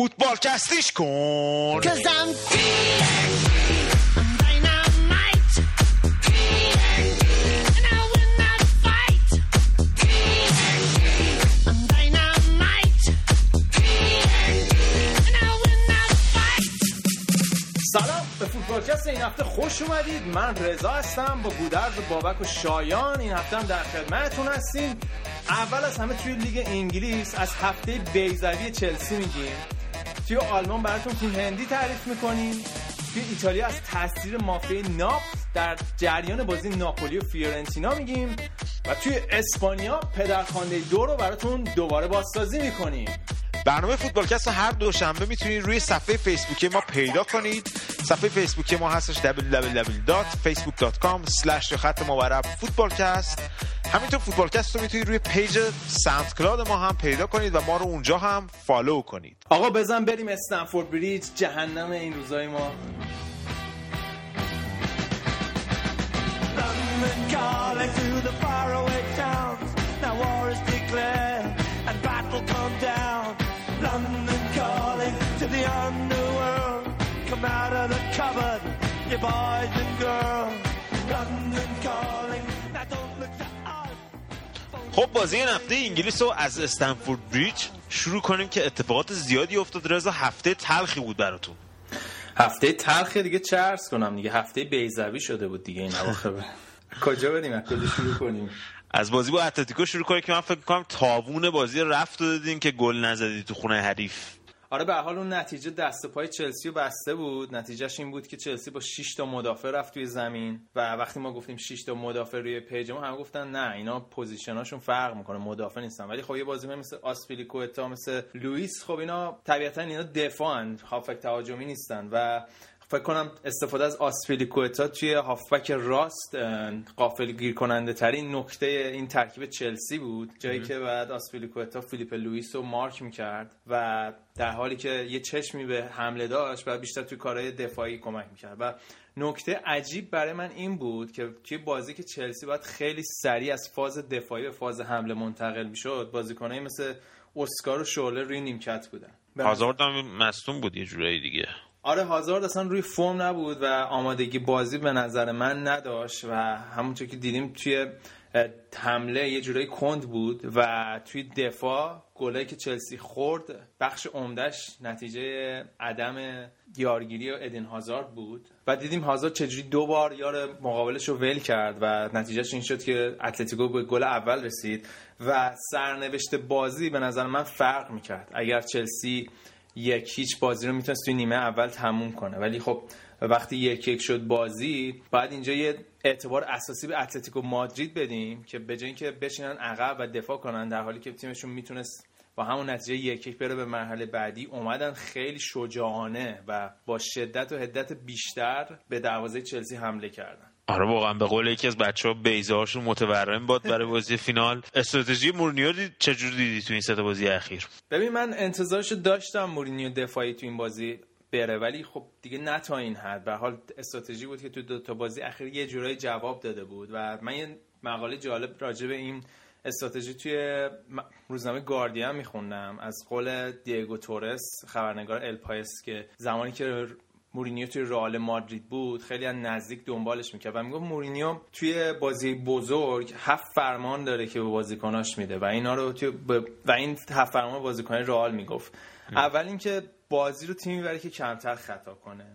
فوتبال کستیش کن Cause I'm dynamite. And I win that fight. I'm dynamite. And I win that fight. سلام به فوتبالکست این هفته خوش اومدید من رضا هستم با گودرز و بابک و شایان این هفته هم در خدمتتون هستیم اول از همه توی لیگ انگلیس از هفته بیزوی چلسی میگیم توی آلمان براتون تیم هندی تعریف می‌کنیم. توی ایتالیا از تاثیر مافیا ناپ در جریان بازی ناپولی و فیورنتینا میگیم. و توی اسپانیا پدرخوانده دو رو براتون دوباره بازسازی می‌کنیم. برنامه فوتبالکست رو هر دوشنبه می‌تونید روی صفحه فیسبوکی ما پیدا کنید. صفحه فیسبوکی ما هستش www.facebook.com slash خط مورب فوتبالکست. همینطور فوتبالکست رو می‌تونید روی page SoundCloud ما هم پیدا کنید و ما رو اونجا هم follow کنید. آقا بزن بریم استمفورد بریج جهنم این روزای ما. Calling to the faraway towns. You boys and girls. London calling. Now don't look to us. خب بازی این هفته انگلیس رو از استنفورد بریج شروع کنیم که اتفاقات زیادی افتاد رضا هفته تلخی بود براتون هفته تلخ دیگه عرض کنم دیگه هفته بیزوی شده بود دیگه این اواخر کجا بریم از کجا شروع کنیم از بازی با اتلتیکو شروع کنیم که من فکر کنم تابون بازی رفت دادین که گل نزدی تو خونه حریف آره به حال اون نتیجه دست پای چلسی رو بسته بود. نتیجهش این بود که چلسی با 6 تا مدافع رفت توی زمین و وقتی ما گفتیم 6 تا مدافع روی page ما هم گفتن نه اینا position اشون فرق می‌کنه مدافع نیستن. ولی خب یه بازیکن مثل آسپیلیکوتا مثل لوئیس خب اینا طبیعتا اینا دفاعن هافبک تهاجمی نیستن و فکر کنم استفاده از آسپیلیکوتا توی هافبک راست غافل‌گیر کننده ترین نکته این ترکیب چلسی بود. جایی که بعد آسپیلیکوتا فیلیپ لوئیس رو مارک می‌کرد و در حالی که یه چشمی به حمله داشت و بیشتر توی کارهای دفاعی کمک می‌کرد. و نکته عجیب برای من این بود که توی بازی که چلسی باید خیلی سریع از فاز دفاعی به فاز حمله منتقل می‌شد بازیکنایی مثل اسکار و شعله روی نیمکت بودن. هازارد هم مصدوم بود یه جورایی دیگه. آره هازارد اصلا روی فرم نبود و آمادگی بازی به نظر من نداشت و همونطور که دیدیم توی حمله یه جورایی کند بود و توی دفاع گلایی که چلسی خورد بخش عمدش نتیجه عدم یارگیری و ادین هازارد بود. و دیدیم هازارد چجوری دو بار یار مقابلش رو ول کرد و نتیجهش این شد که اتلتیکو به گل اول رسید و سرنوشت بازی به نظر من فرق می‌کرد. اگر چلسی یک هیچ بازی رو می‌تونست توی نیمه اول تموم کنه. ولی خب وقتی یک یک شد بازی بعد اینجا یه اعتبار اساسی به اتلتیکو مادرید بدیم که به جای اینکه بشینن عقب و دفاع کنن در حالی که تیمشون می‌تونست با همون نتیجه یک یک بره به مرحله بعدی اومدن خیلی شجاعانه و با شدت و حدت بیشتر به دروازه چلسی حمله کردن. آره واقعا به قول یکی از بچه ها بیزهاشون متورم باد برای بازی فینال. استراتژی مورینیو دید چجور دیدی تو این سه بازی اخیر؟ ببین من انتظارشو داشتم مورینیو دفاعی تو این بازی بره ولی خب دیگه نه تا این حد. به حال استراتژی بود که تو دو تا بازی اخیر یه جورایی جواب داده بود و من یه مقاله جالب راجع به این استراتژی توی روزنامه گاردین میخوندم. از قول دیگو تورس خبرنگار الپایس که زمانی که مورینیو توی رئال مادرید بود خیلی از نزدیک دنبالش می‌کرد و می‌گفت مورینیو توی بازی بزرگ هفت فرمان داره که به بازیکناش میده و اینا رو توی ب- و این هفت فرمان بازیکن رئال می‌گفت. اول اینکه بازی رو تیمی می‌بره که کمتر خطا کنه.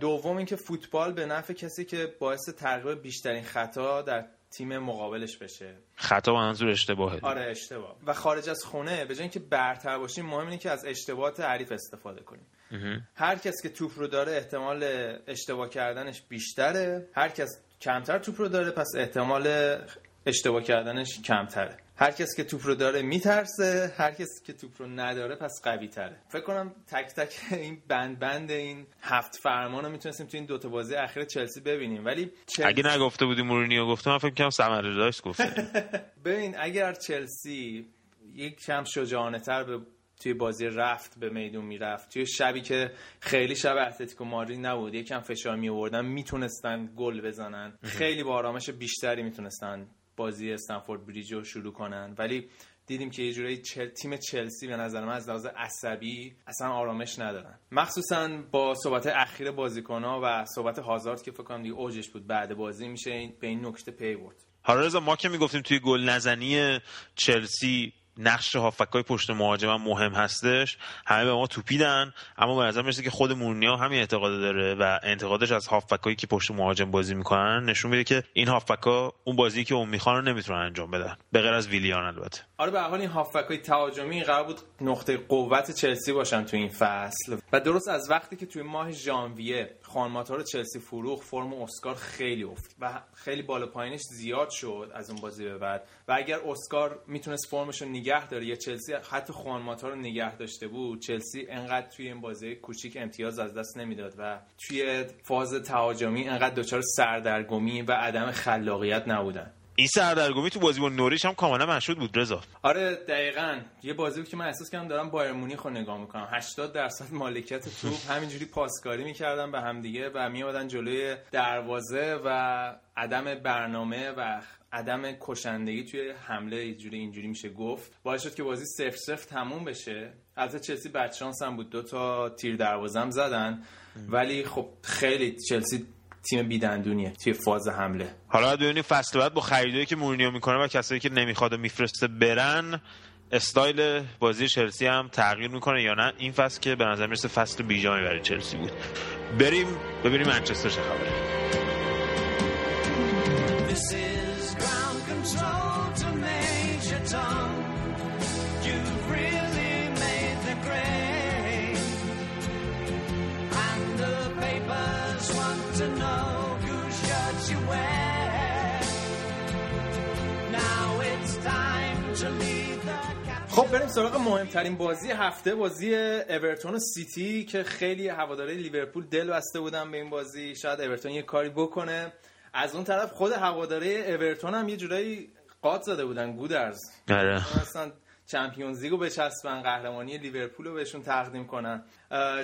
دوم اینکه فوتبال به نفع کسی که باعث تقریبا بیشترین خطا در تیم مقابلش بشه. خطا منظور اشتباهه. آره اشتباه. و خارج از خونه به جای اینکه برتر باشیم مهم اینه که از اشتباهات حریف استفاده کنیم. هر کس که توپ رو داره احتمال اشتباه کردنش بیشتره. هر کس کمتر توپ رو داره پس احتمال اشتباه کردنش کمتره. هر کس که توپ رو داره میترسه هر کس که توپ رو نداره پس قوی تره. فکر کنم تک تک این بند بند این هفت فرمان رو می‌تونستیم تو این دوتا بازی اخیر چلسی ببینیم. ولی چلسی... اگه نگفته بودی مورینیو گفته من فکر کنم ثمره داشت گفته. ببین اگر چلسی یک کم شجاعانه تر به توی بازی رفت به میدون می‌رفت توی شبی که خیلی شب اتلتیکو مادرید نبود یکم فشار می آوردن می‌تونستن گل بزنن. خیلی با آرامش بیشتری می‌تونستن بازی استمفورد بریج رو شروع کنن. ولی دیدیم که یه جورایی چل... تیم چلسی به نظر من از لحاظ عصبی اصلا آرامش ندارن. مخصوصا با صحبت اخیر بازیکن‌ها و صحبت هازارد که فکر کنم دیگه اوجش بود بعد بازی میشه به این نکته پی برد. حالا ما که می‌گفتیم توی گل نزنی چلسی نقش هافکای پشت مهاجم هم مهم هستش. همه به ما توپیدن اما به نظر می‌رسه که خود مورینیو همین اعتقاد داره و انتقادش از هافکایی که پشت مهاجم بازی می‌کنن نشون میده که این هافکا اون بازی که اون می‌خوان رو نمی‌تونن انجام بدن. به غیر از ویلیان البته. آره به حال این هافبک تهاجمی قرار بود نقطه قوت چلسی باشن تو این فصل. و درست از وقتی که توی ماه ژانویه خانماتا چلسی فروخ فرم اسکار خیلی افت و خیلی بالا پایینش زیاد شد از اون بازی به بعد. و اگر اسکار می‌تونست فرمش رو نگه داره یا چلسی حتی خانماتا رو نگه داشته بود چلسی انقدر توی این بازی کوچیک امتیاز از دست نمی‌داد و توی فاز تهاجمی انقدر دچار سردرگمی و عدم خلاقیت نبودن. این سردرگمی تو بازی با نوریچ هم کاملا مشهود بود رضا. آره دقیقا. یه بازی بود که من احساس کردم دارم بایر مونیخ رو نگاه می‌کنم. 80 درصد مالکیت توپ. همینجوری پاسکاری می‌کردن به همدیگه و میادن جلوی دروازه و عدم برنامه و عدم کشندگی توی حمله اینجوری اینجوری میشه گفت. باعث شد که بازی سف سف تموم بشه. البته چلسی بدشانس هم بود. دو تا تیر دروازه زدن. ولی خب خیلی چلسی تیم بیدندونیه توی فاز حمله. حالا باید ببینیم فصل بعد با خریدایی که مورینیو می‌کنه و کسایی که نمی‌خواد و میفرسته برن استایل بازی چلسی هم تغییر می‌کنه یا نه؟ این فصل که به نظر می‌رسه فصل بیجامی برای چلسی بود. بریم ببینیم منچستر چه خبره. خب بریم سراغ مهمترین بازی هفته بازی اورتون و سیتی که خیلی هواداره لیورپول دل بسته بودن به این بازی. شاید اورتون یه کاری بکنه. از اون طرف خود هواداره اورتون هم یه جورایی قاط زده بودن گودرز. آره. مثلا چمپیونز لیگو بچسبن قهرمانی لیورپول رو بهشون تقدیم کنن.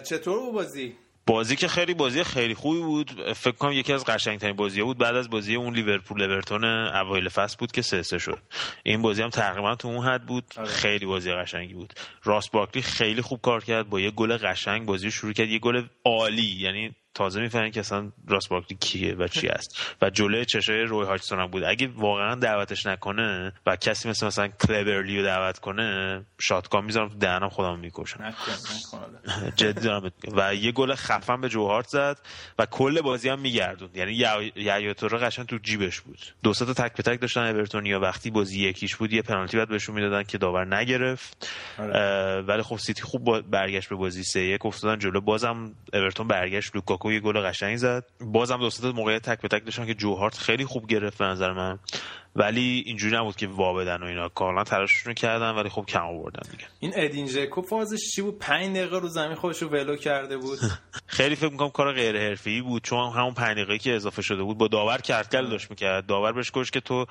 چطور بود بازی؟ بازی که خیلی بازی خیلی خوبی بود. فکر کنم یکی از قشنگترین بازی بود. بعد از بازی اون لیورپول اورتون اوایل فصل بود که سه سه شد. این بازی هم تقریبا تو اون حد بود. آره. خیلی بازی قشنگی بود. راست باکلی خیلی خوب کار کرد. با یه گل قشنگ بازی رو شروع کرد. یه گل عالی. یعنی تازه می‌فهمن که اصلا راست باکلی کیه و چی است و جلوی چشای روی هاچسون هم بود. اگه واقعا دعوتش نکنه و کسی مثل مثلا کلبرلی رو دعوت کنه شاتگان می‌ذارم تو دهنم خودم می‌کشم. نکن حالا. جدی دارم. و یه گل خفن به جوهارت زد و کل بازی هم میگردوند. یعنی یایا توره قشنگ تو جیبش بود. دو تا تک به تک داشتن اورتونیا. وقتی بازی یکیش بود یه پنالتی بعد بهشون می‌دادن که داور نگرفت. آره. ولی خب سیتی خوب برگشت به بازی سه یک افتادن جلو. بازم اورتون برگشت لوکاکو یه گل قشنگ زد. بازم دو سه تا موقعیت تک به تک داشتن که جوهارت خیلی خوب گرفت به نظر من. ولی اینجوری نبود که وا بدن و اینا. کاملا تلاششون کردن ولی خب کم آوردن دیگه. این ادین ژکو فازش چی بود؟ 5 دقیقه رو زمین خودش رو ولو کرده بود. خیلی فکر می‌کنم کار غیر حرفه‌ای بود چون همون پنج دقیقه‌ای که اضافه شده بود با داور کردگل داشت می‌کرد. داور بهش گفت که تو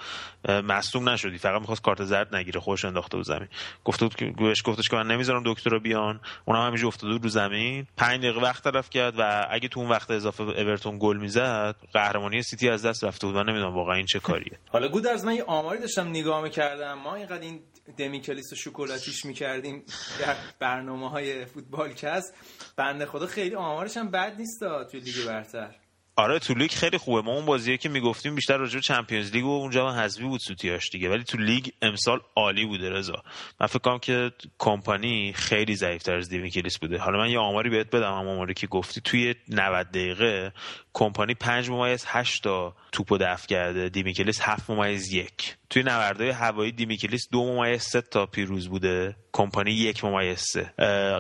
مصدوم نشدی فقط می‌خواست کارت زرد نگیره خودش انداخته بود زمین. گفته بود که بهش گفتش که من نمی‌ذارم دکتر رو بیان. اونم همینجوری افتاده بود رو زمین. پنج دقیقه وقت طرف کرد و اگه تو اون وقت اضافه اورتون گل می‌زد قهرمانی سیتی از دست رفته بود. من نمی‌دونم واقعا این چه کاریه. حالا گودرز من یه آماری داشتم نگاه می‌کردم. ما اینقدر این دمیکلیس و شکلاتیش می‌کردیم در برنامه های فوتبال کست بنده خدا خیلی آمارش هم بد نیست توی لیگ برتر. آره تو لیگ خیلی خوبه. ما اون بازیه که می‌گفتیم بیشتر راجع به چمپیونز لیگ و اونجا من حذفی بود سوتیاش دیگه. ولی تو لیگ امسال عالی بوده رضا. من فکر کنم که کمپانی خیلی ضعیف‌تر از دیمیکلیس بوده. حالا من یه آماری بهت بدم هم آماری که گفتی توی 90 دقیقه کمپانی 5 ممیز 8 تا توپو دفع کرده. دیمیکلیس 7 ممیز 1 توی نبردهای هوایی دیمیکلیس 2 ممیز 3 تا پیروز بوده. کمپانی 1 ممیز 3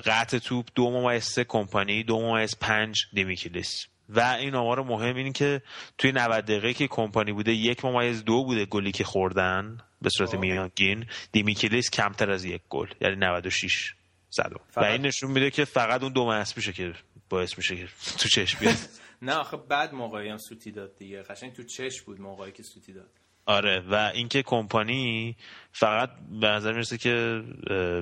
قطع توپ 2 ممیز 3 کمپانی 2 ممیز 5 دیمیکلیس و این آمار مهم این که توی 90 دقیقه که کمپانی بوده یک ممیز دو بوده گلی که خوردن به صورت میانگین. دیمیکلیس کمتر از یک گل یعنی 96 زدم و. این نشون میده که فقط اون دو محص میشه که باعث میشه که تو چشم بیاد. نه آخه بعد موقعی هم سوتی داد دیگه. قشنگ تو چش بود موقعی که سوتی داد. آره و اینکه کمپانی فقط به نظر می‌رسه که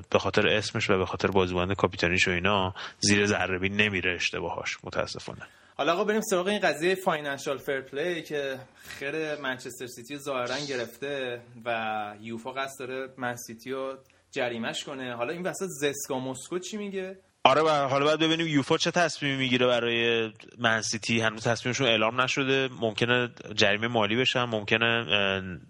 به خاطر اسمش و به خاطر بازیکن کاپیتانیش و اینا زیر ذره بین نمیره اشتباهاش متاسفانه. حالا آقا بریم سراغ این قضیه financial fair play که خیر منچستر سیتی ظاهرا گرفته و یوفا قصد داره من‌سیتی رو جریمش کنه. حالا این وسط زسکا مسکو چی میگه؟ آره و حالا باید ببینیم یوفا چه تصمیمی می‌گیره برای منسیتی هنوز تصمیمشون اعلام نشده. ممکنه جریمه مالی بشن ممکنه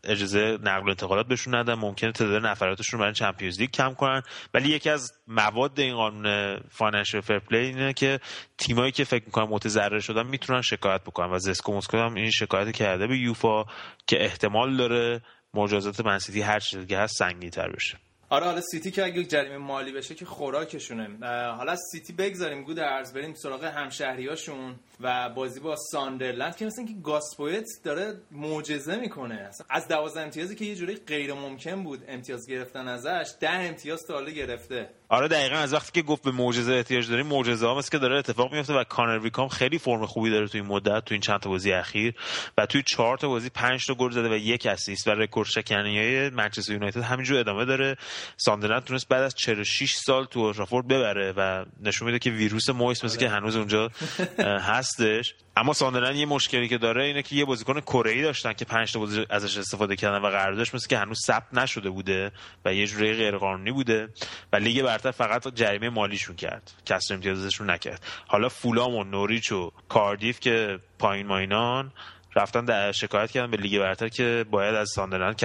اجازه نقل و انتقالات بهشون ندن ممکنه تعداد نفراتشون برای Champions League کم کنن. ولی یکی از مواد این قانون Financial Fair Play اینه که تیمایی که فکر می‌کنن متضرر شدن می‌تونن شکایت بکنن و زسکا مسکو هم این شکایت کرده به یوفا که احتمال داره مجازات من سیتی هر چیز دیگه هست سنگین‌تر بشه. آره حالا سیتی که اگه جریمه مالی بشه که خوراکشونه. حالا سیتی بگذاریم گودرز بریم سراغ همشهریاشون و بازی با ساندرلند که مثلا که گاس پویت داره معجزه می‌کنه. از 12 امتیازی که یه جوری غیر ممکن بود امتیاز گرفتن ازش 10 امتیاز تا حالا گرفته. آره دقیقا از وقتی که گفت به معجزه احتیاج داریم معجزه ها که داره اتفاق میفته و کانر ویکام خیلی فرم خوبی داره تو این مدت تو این چند تا بازی اخیر و توی چهار تا بازی 5 تا گل زده و یک assist و رکورد شکنی های منچستر یونایتد همینجور ادامه داره. ساندرلند تونست بعد از 46 سال تو اولدترافورد ببره و نشون میده که ویروس مویز مثل که هنوز اونجا هستش. اما ساندرلند یه مشکلی که داره اینه که یه بازیکن کره ای داشتن که 5 تا بازی ازش استفاده کردن و قراردادش مثل که هنوز ثبت نشده بوده و یه جوری غیرقانونی بوده و لیگ برتر فقط جریمه مالیشون کرد. کسر امتیازشون نکرد. حالا فولام و نوریچ و کاردیف که پایین ماینان رفتن در شکایت کردن به لیگ برتر که باید از ساندرلند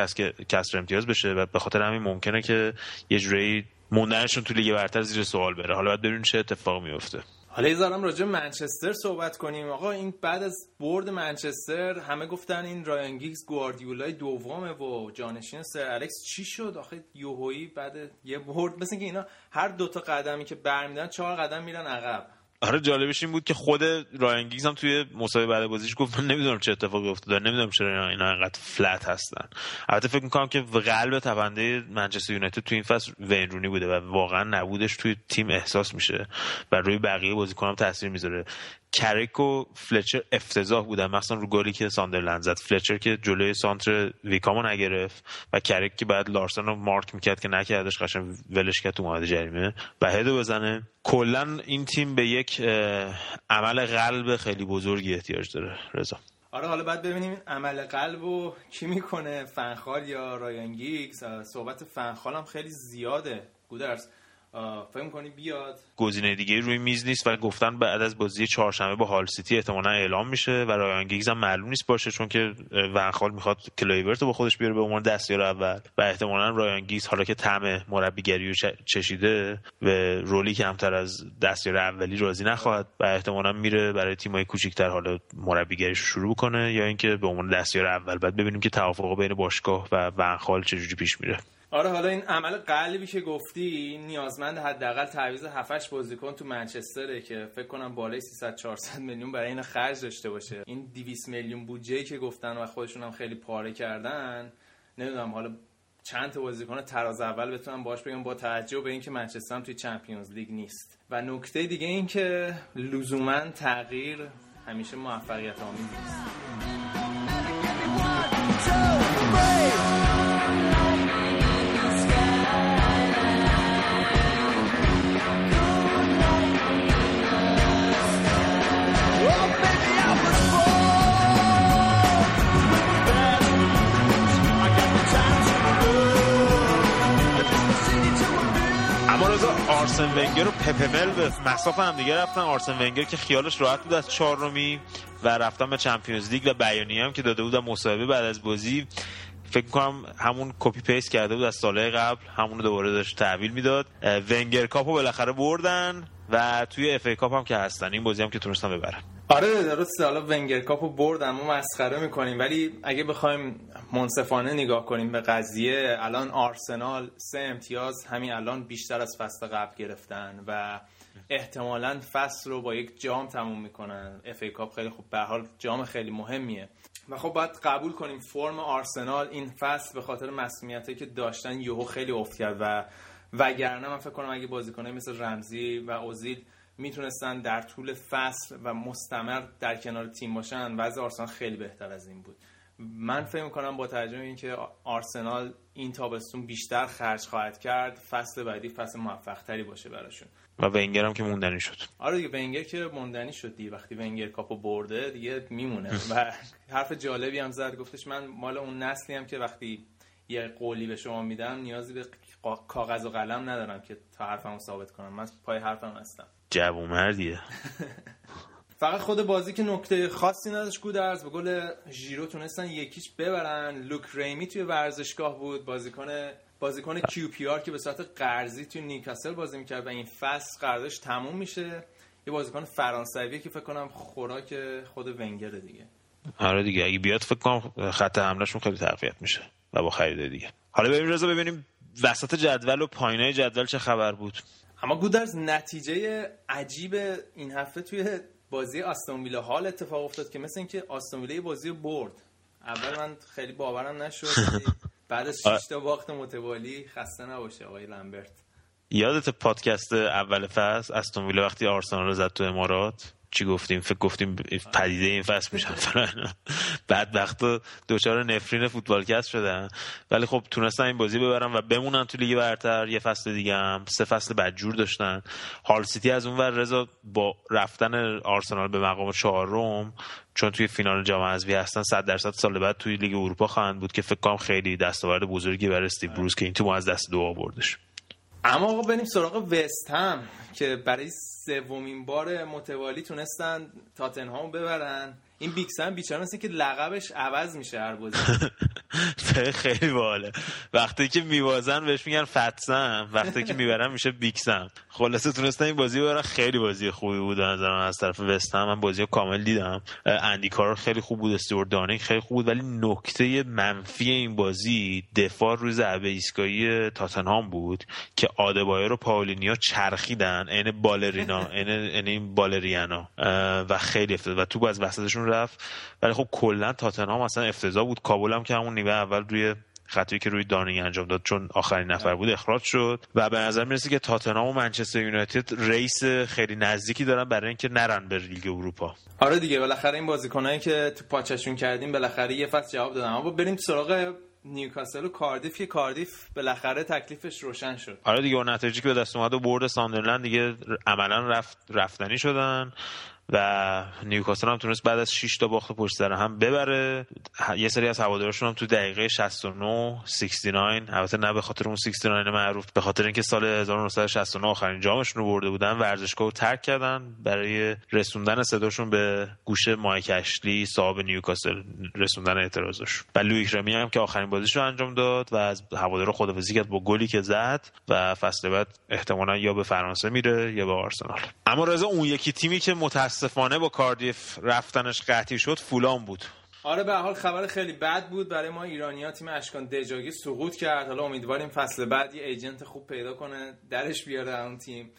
کسر امتیاز بشه و به خاطر همین ممکنه که یه جوری موندنشون تو لیگ برتر زیر سوال بره. حالا باید ببینیم چه اتفاقی میفته. حالا یه ذرم راجع منچستر صحبت کنیم. آقا این بعد از برد منچستر همه گفتن این رایان گیگز گواردیولای دومه و جانشین سر الکس. چی شد؟ آخه یهویی بعد یه برد. مثل که اینا هر دوتا قدمی که برمیدارن چهار قدم میرن عقب. آره جالبش این بود که خود رایان هم توی مسابقه بعد بازیش گفت من نمی‌دونم چه اتفاقی افتاده نمی‌دونم چرا اینا اینقدر flat هستن. البته فکر می‌کنم که قلب تپنده منچستر یونایتد توی این فصل وین رونی بوده و واقعا نبودش توی تیم احساس میشه و روی بقیه بازیکنان تاثیر می‌ذاره. کریک و فلچر افتضاح بودن. مثلا رو گلی که ساندرلند زد. فلچر که جلوی سانتر ویکامو نگرفت و کریک که باید لارسن رو مارک می‌کرد که نکردش قشنگ ولش کرد تو محوطه جریمه. و هدو بزنه. کلا این تیم به یک عمل قلب خیلی بزرگی احتیاج داره. رضا. آره حالا بعد ببینیم عمل قلب رو کی می‌کنه. فنخال یا رایان گیگز. صحبت فنخال هم خیلی زیاده. گودرز اه، فکر کنی بیاد. گزینه دیگه روی میز نیست و گفتن بعد از بازی چهارشنبه با هال سیتی احتمالا اعلام میشه و رایان گیگز هم معلوم نیست باشه چون که فنخال می‌خواد کلایورت رو با خودش بیاره به عنوان دستیار اول و احتمالا رایان گیگز حالا که طعم مربیگری رو چشیده به رولی کمتر از دستیار اولی راضی نخواهد و احتمالا میره برای تیمای کوچیکتر حالا مربیگریش رو شروع کنه یا اینکه به عنوان دستیار اول بعد ببینیم که توافق بین باشگاه و ونخال چجوری پیش میره. آره حالا این عمل قلبی که گفتی نیازمند حداقل تعویض 7 بازیکن تو منچستره که فکر کنم بالای 300 400 میلیون برای این خرج داشته باشه. این 200 میلیون بودجه که گفتن و خودشون هم خیلی پاره کردن نمی‌دونم حالا چند تا بازیکن تراز اول بتونم باش بگم با توجه به اینکه منچستر توی چمپیونز لیگ نیست. و نکته دیگه این که لزوما تغییر همیشه موفقیت آمیز نیست آرسن ونگر و پپ مل به مصاف هم دیگه رفتن. آرسن ونگر که خیالش راحت بود از چهارمی و رفتن به Champions League و بیانیه هم که داده بودن مصاحبه بعد از بازی. فکر کنم همون copy paste کرده بود از سالهای قبل همون دوباره داشت تحویل می‌داد. ونگر کاپو بالاخره بردن و توی FA Cup هم که هستن. این بازی هم که تونستن ببرن. آره درسته. حالا ونگر کاپو برد اما مسخره می‌کنیم. ولی اگه بخوایم منصفانه نگاه کنیم به قضیه الان آرسنال سه امتیاز همین الان بیشتر از فصل قبل گرفتن و احتمالا فصل رو با یک جام تموم می‌کنن. اف ای کاپ خیلی خوب. به حال جام خیلی مهمیه. و خب باید قبول کنیم فرم آرسنال این فصل به خاطر مسئولیتی که داشتن یهو خیلی افت کرد و وگرنه من فکر کنم اگه بازیکنایی مثل رمزی و اوزیل می‌تونستن در طول فصل و مستمر در کنار تیم باشن وضع آرسنال خیلی بهتر از این بود. من فکر می‌کنم با توجه به اینکه آرسنال این تابستون بیشتر خرج خواهد کرد فصل بعدی فصل موفق تری باشه براشون. و ونگر هم که موندنی شد. آره دیگه ونگر که موندنی شد دیگه. وقتی ونگر کاپو برده دیگه میمونه. و حرف جالبی هم زد گفتش من مال اون نسلی هم که وقتی یه قولی به شما میدم نیازی به کاغذ و قلم ندارم که تا حرفمو ثابت کنم. من پای حرفم هستم. جوون مردیه. فقط خود بازی که نکته خاصی نداشت گودرز به گل ژیرو تونستن یکیش ببرن. لوک ریمی توی ورزشگاه بود. بازیکن بازیکن QPR که به صورت قرضی توی نیوکاسل بازی می‌کرد و این فصل قراردادش تموم میشه. یه بازیکن فرانسویه که فکر کنم خوراک خود ونگره دیگه. آره دیگه. اگه بیاد فکر کنم خط حملهشون خیلی تقویت میشه. و با خرید دیگه. حالا ببینیم رضا ببینیم وسط جدول و پایینای جدول چه خبر بود. اما گودرز نتیجه عجیب این هفته توی بازی آستون ویلا هال اتفاق افتاد که مثل اینکه آستون ویلا بازی رو برد. اول من خیلی باورم نشد بعد از 6 تا باخت متوالی خسته نباشه آقای لمبرت. یادت پادکست اول فصل استون ویلا وقتی آرسنال رو زد تو امارات؟ چی گفتیم؟ فکر گفتیم پدیده این فصل میشن. فلان بعد وقتا دوچار نفرین فوتبالکست شدن. ولی خب تونستن این بازی ببرن و بمونن تو لیگ برتر. یه فصل دیگه هم. سه فصل بدجور داشتن. هال سیتی از اون ور رضا با رفتن آرسنال به مقام چهارم چون توی فینال جام حذفی هستن 100 درصد سال بعد توی لیگ اروپا خواهند بود که فکر کنم خیلی دستاورد بزرگی برای استیو بروز که این تو از دست دو آوردش. اما آقا بریم سراغ وست هم که برای سومین بار متوالی تونستن تاتنهام ببرن. این بیکسن بیچاره مثل که لقبش عوض میشه هر بازی. خیلی باله وقتی که میوازن بهش میگن فتسم وقتی که می‌برن میشه بیکسم خلاصه تونستن این بازی ببرن. خیلی بازی خوبی بود من از طرف وست هم من بازی کامل دیدم. اندی کار خیلی خوب بود. استیوارد دانینگ خیلی خوب بود. ولی نکته منفی این بازی دفاع روز عبه ایستگاهی تاتنهام بود که آدبایور و پاولینیا چرخیدن. عین بالرینا عین عین این بالرینا اه، و خیلی افتاد و توپ از وسطشون رفت. ولی خب کلا تاتنهام اصلا افتضاح بود. کابول هم که همون نیمه اول روی خطایی که روی داونینگ انجام داد چون آخرین نفر بود اخراج شد. و به نظر می‌رسه که تاتنهام و منچستر یونایتد race خیلی نزدیکی دارن برای اینکه نرن به لیگ اروپا. آره دیگه بالاخره این بازیکنایی که تو پاچشون کردیم بالاخره یه فصل جواب دادن. اما بریم سراغ نیوکاسل و کاردیف که کاردیف بالاخره تکلیفش روشن شد. آره دیگه اون نتایجی که به دست اومد و برد ساندرلند دیگه عملا رفت رفتنی شدن. و نیوکاسل هم تونست بعد از 6 تا باخت پشت سر هم ببره. یه سری از هوادارشون هم تو دقیقه 69 69 البته نه به خاطر اون 69 معروف به خاطر اینکه سال 1969 آخرین جامشون رو برده بودن ورزشگاه رو ترک کردن. برای رسوندن صداشون به گوش مایک اشلی صاحب نیوکاسل رسوندن اعتراضش. و لویک رمی هم که آخرین بازیش رو انجام داد و از هوادارا خدافظی کرد با گلی که زد و فصل بعد احتمالا یا به فرانسه میره یا به آرسنال. اما رضا اون یکی تیمی که متاسفانه با کاردیف رفتنش قطعی شد فولام بود. آره به حال خبر خیلی بد بود. برای ما ایرانیا تیم اشکان دژاگی سقوط کرد. حالا امیدواریم فصل بعد یه ایجنت خوب پیدا کنه درش بیاره اون تیم.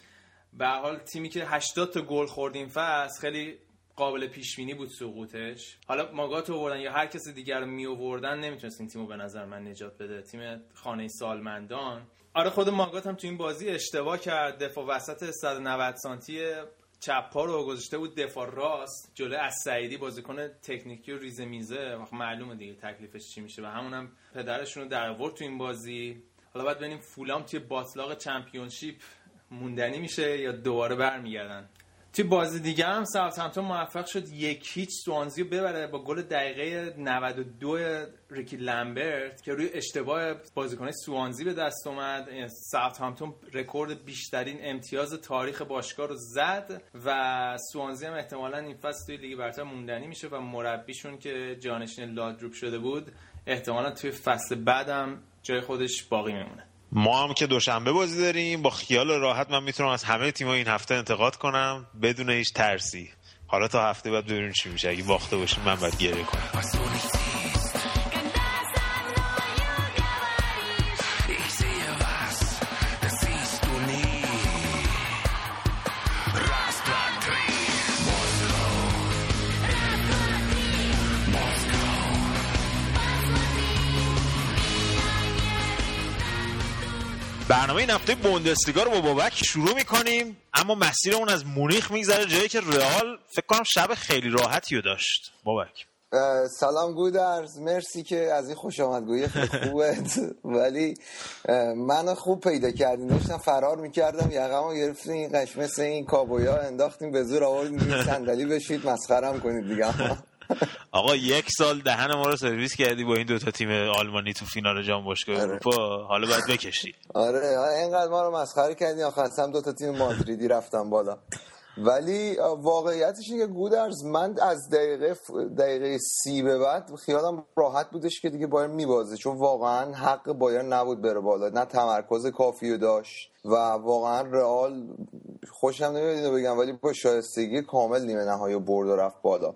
به حال تیمی که 80 تا گل خوردیم فصل خیلی قابل پیش بینی بود سقوطش. حالا ماگات آوردن یا هر کس دیگر رو می آوردن نمی‌تونست این تیمو به نظر من نجات بده. تیم خانه سالمندان. آره خود ماگات هم تو این بازی اشتباه کرد. دفاع وسط 190 سانتی چپ پا رو گذاشته بود دفاع راست جلو از سعیدی بازیکن تکنیکی و ریزه میزه معلومه دیگه تکلیفش چی میشه. و همونم پدرشون رو در آورد تو این بازی. حالا باید ببینیم فولام توی باطلاق چمپیونشیپ موندنی میشه یا دوباره برمیگردن. توی بازی دیگه هم ساوثهمپتون موفق شد یک هیچ رو ببره با گل دقیقه 92 ریکی لمبرت که روی اشتباه بازیکن سوانزی به دست اومد. ساوثهمپتون رکورد بیشترین امتیاز تاریخ باشگاه رو زد و سوانزی هم احتمالا این فصل توی لیگ برتر موندنی میشه و مربیشون که جانشین لادروپ شده بود احتمالا توی فصل بعدم جای خودش باقی میمونه. ما هم که دوشنبه بازی داریم با خیال راحت من می‌تونم از همه تیم‌ها این هفته انتقاد کنم بدون هیچ ترسی. حالا تا هفته بعد ببینیم چی میشه. اگه باخته باشیم من باید گریه کنم. برنامه این هفته بوندسلیگا رو با بابک شروع می‌کنیم اما مسیرمون از مونیخ میگذره جایی که رئال فکر کنم شب خیلی راحتی رو داشت. بابک. سلام گودرز مرسی که از این خوش آمدگویی خوبت. ولی منو خوب پیدا کردین. داشتم فرار می‌کردم یقمو گرفتین. این قش مثل این کابویا انداختیم به زور آوردیم صندلی بشید مسخرم کنید دیگه. آقا یک سال دهن ما رو سرویس کردی با این دوتا تیم آلمانی تو فینال جام باشگاه آره. اروپا. حالا باید بکشی. آره آره، اینقدر ما رو مسخره کردین آخر هم دو تا تیم مادریدی رفتم بالا. ولی واقعیتش اینه که گودرز من از دقیقه ف- دقیقه سی به بعد خیالم راحت بودش که دیگه بایر میبازه. چون واقعا حق بایر نبود بره بالا. نه تمرکز کافی داشت و واقعا رئال خوشم نمیاد بگم ولی با شایستگی کامل نیمه نهایی برد و رفت بالا.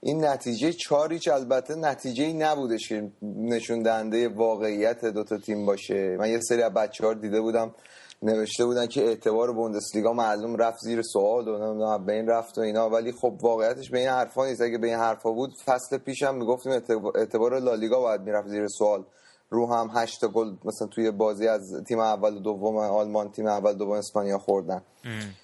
این نتیجه چاریچ البته نتیجه ای نبودش که نشون دهنده واقعیت دوتا تیم باشه. من یه سری از بچه دیده بودم. نوشته بودن که اعتبار بوندسلیگا معلوم رفت زیر سوال و نمی‌دونم به این رفت و اینا ولی خب واقعیتش به این حرفا نیست. اگه به این حرفا بود فصل پیشم می‌گفتیم اعتبار- لالیگا باید می‌رفت زیر سوال. رو هم هشت گل مثلا توی بازی از تیم اول و دوم آلمان تیم اول دوم اسپانیا خوردن.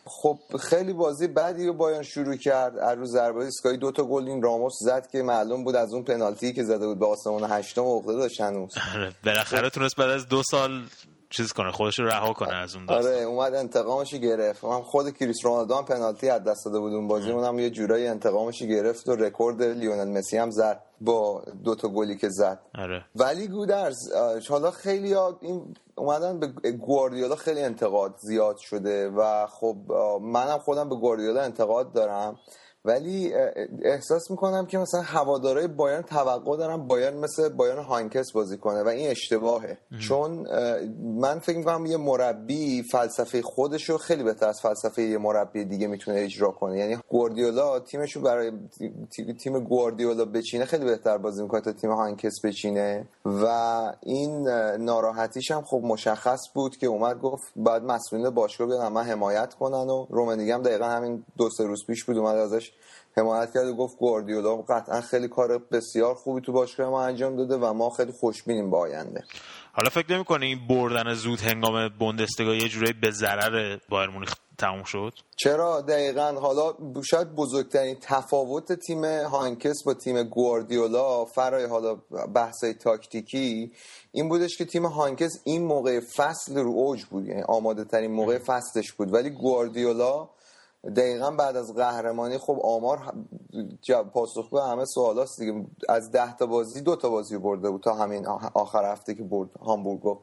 خب خیلی بازی بعدی رو بایان شروع کرد. از رو ضربه اسکای دو تا گل این راموس زد که معلوم بود از اون پنالتی که زده بود به آسمون هشتم عقده داشت هنوز. آره، بالاخره تونست بعد از دو سال چیز کنه خودش رو رها کنه از اون داستان. آره اومد انتقامش گرفت. هم خود کریس رونالدو هم پنالتی از دست داده بود اون بازی. اونم یه جورایی انتقامش گرفت و رکورد لیونل مسی هم زد با دو تا گلی که زد. آره. ولی گودرز حالا خیلی این اومدن به گواردیولا خیلی انتقاد زیاد شده و خب منم خودم به گواردیولا انتقاد دارم. ولی احساس می‌کنم که مثلا هوادارهای بایرن توقع دارن بایرن مثل بایرن هاینکس بازی کنه و این اشتباهه. چون اه، من فکر می‌کنم یه مربی فلسفه خودش رو خیلی بهتر از فلسفه یه مربی دیگه می‌تونه اجرا کنه. یعنی گواردیولا تیمشو برای تی- تیم گواردیولا بچینه خیلی بهتر بازی می‌کنه تا تیم هانکس بچینه. و این ناراحتیش هم خب مشخص بود که اومد گفت بعد مسئولین باشگاه بیان من حمایت کنن و رومنیگه هم دقیقا همین دو سه روز پیش بود اومد ازش حمایت کرد و گفت گواردیولا قطعا خیلی کار بسیار خوبی تو باشگاه ما انجام داده و ما خیلی خوشبینیم با آینده. حالا فکر نمی‌کنی این بردن زود هنگام بوندسلیگا یه جورایی به ضرر بایر مونیخ تموم شد؟ چرا؟ دقیقا. حالا شاید بزرگترین تفاوت تیم هانکس با تیم گواردیولا فرای حالا بحثای تاکتیکی این بودش که تیم هانکس این موقع فصل رو اوج بود. یعنی آماده ترین موقع فصلش بود. ولی گواردیولا دقیقا بعد از قهرمانی خب آمار پاسخگو همه سوالاست دیگه. از ده تا بازی دو تا بازی برده بود تا همین آخر هفته که برد هامبورگو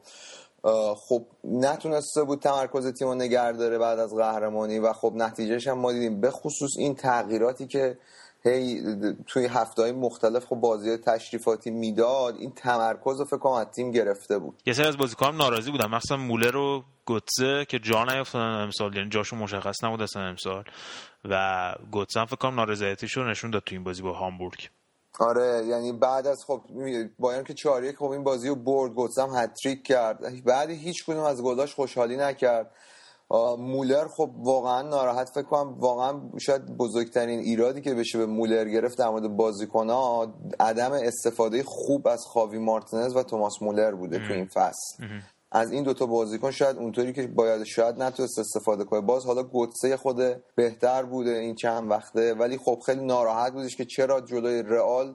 خب نتونسته بود تمرکز تیم رو بعد از قهرمانی و خب نتیجهش هم ما دیدیم. به خصوص این تغییراتی که هی توی هفته های مختلف خب بازی تشریفاتی می‌داد. این تمرکز رو فکر کنم از تیم گرفته بود. یه سری از بازیکنان ناراضی بودن. مخصوصا مولر و گوتزه که جا نیافتادن امسال. یعنی جاشون مشخص نبود اصلا امسال. و گوتزه هم فکر کنم نارضایتیش رو نشون داد تو این بازی با هامبورگ. آره یعنی بعد از خب با اینکه چهار خب این بازی رو برد گوتسم هتریک کرد. بعد هیچ کدوم از گلاش خوشحالی نکرد. مولر خب واقعا ناراحت فکر کنم واقعا شاید بزرگترین ایرادی که بشه به مولر گرفت در مورد بازیکن‌ها عدم استفاده خوب از خاوی مارتینز و توماس مولر بوده تو این فصل. از این دوتا بازیکن شاید اونطوری که باید شاید نتونست استفاده کنه. باز حالا گوتسه خود بهتر بوده این چند وقته ولی خب خیلی ناراحت بودش که چرا جلوی رئال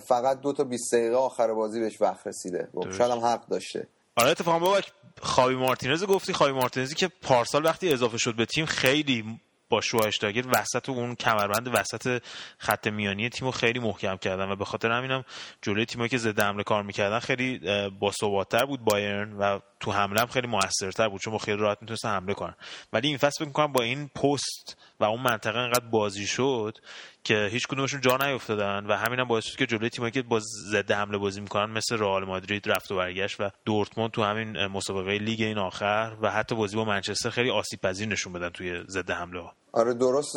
فقط دو تا 20 دقیقه آخر بازی بهش وقت رسیده. خب،. شاید هم حق داشته. آره اتفاقا بابک خاوی مارتینز گفتی. خاوی مارتینزی که پارسال وقتی اضافه شد به تیم خیلی با شوهشتاگیر وسط اون کمربند وسط خط میانی تیمو خیلی محکم کردن و به خاطر همینم جلوی تیمایی که ضد حمله کار می‌کردن خیلی باثبات‌تر بود. بایرن و تو حمله هم خیلی موثرتر بود چون با خیلی راحت می‌تونستن حمله کنن. ولی این فصل فکر با این پست و اون منطقه انقدر بازی شد که هیچ کدومشون جا نیافتادن و همین هم باعث شد که جلوی تیمایی که با ضد حمله بازی می‌کنن مثل رئال مادرید رفت و برگشت و دورتموند تو همین مسابقه لیگ این آخر و حتی بازی با منچستر خیلی آسیب پذیر نشون بدن توی ضد حمله ها آره درست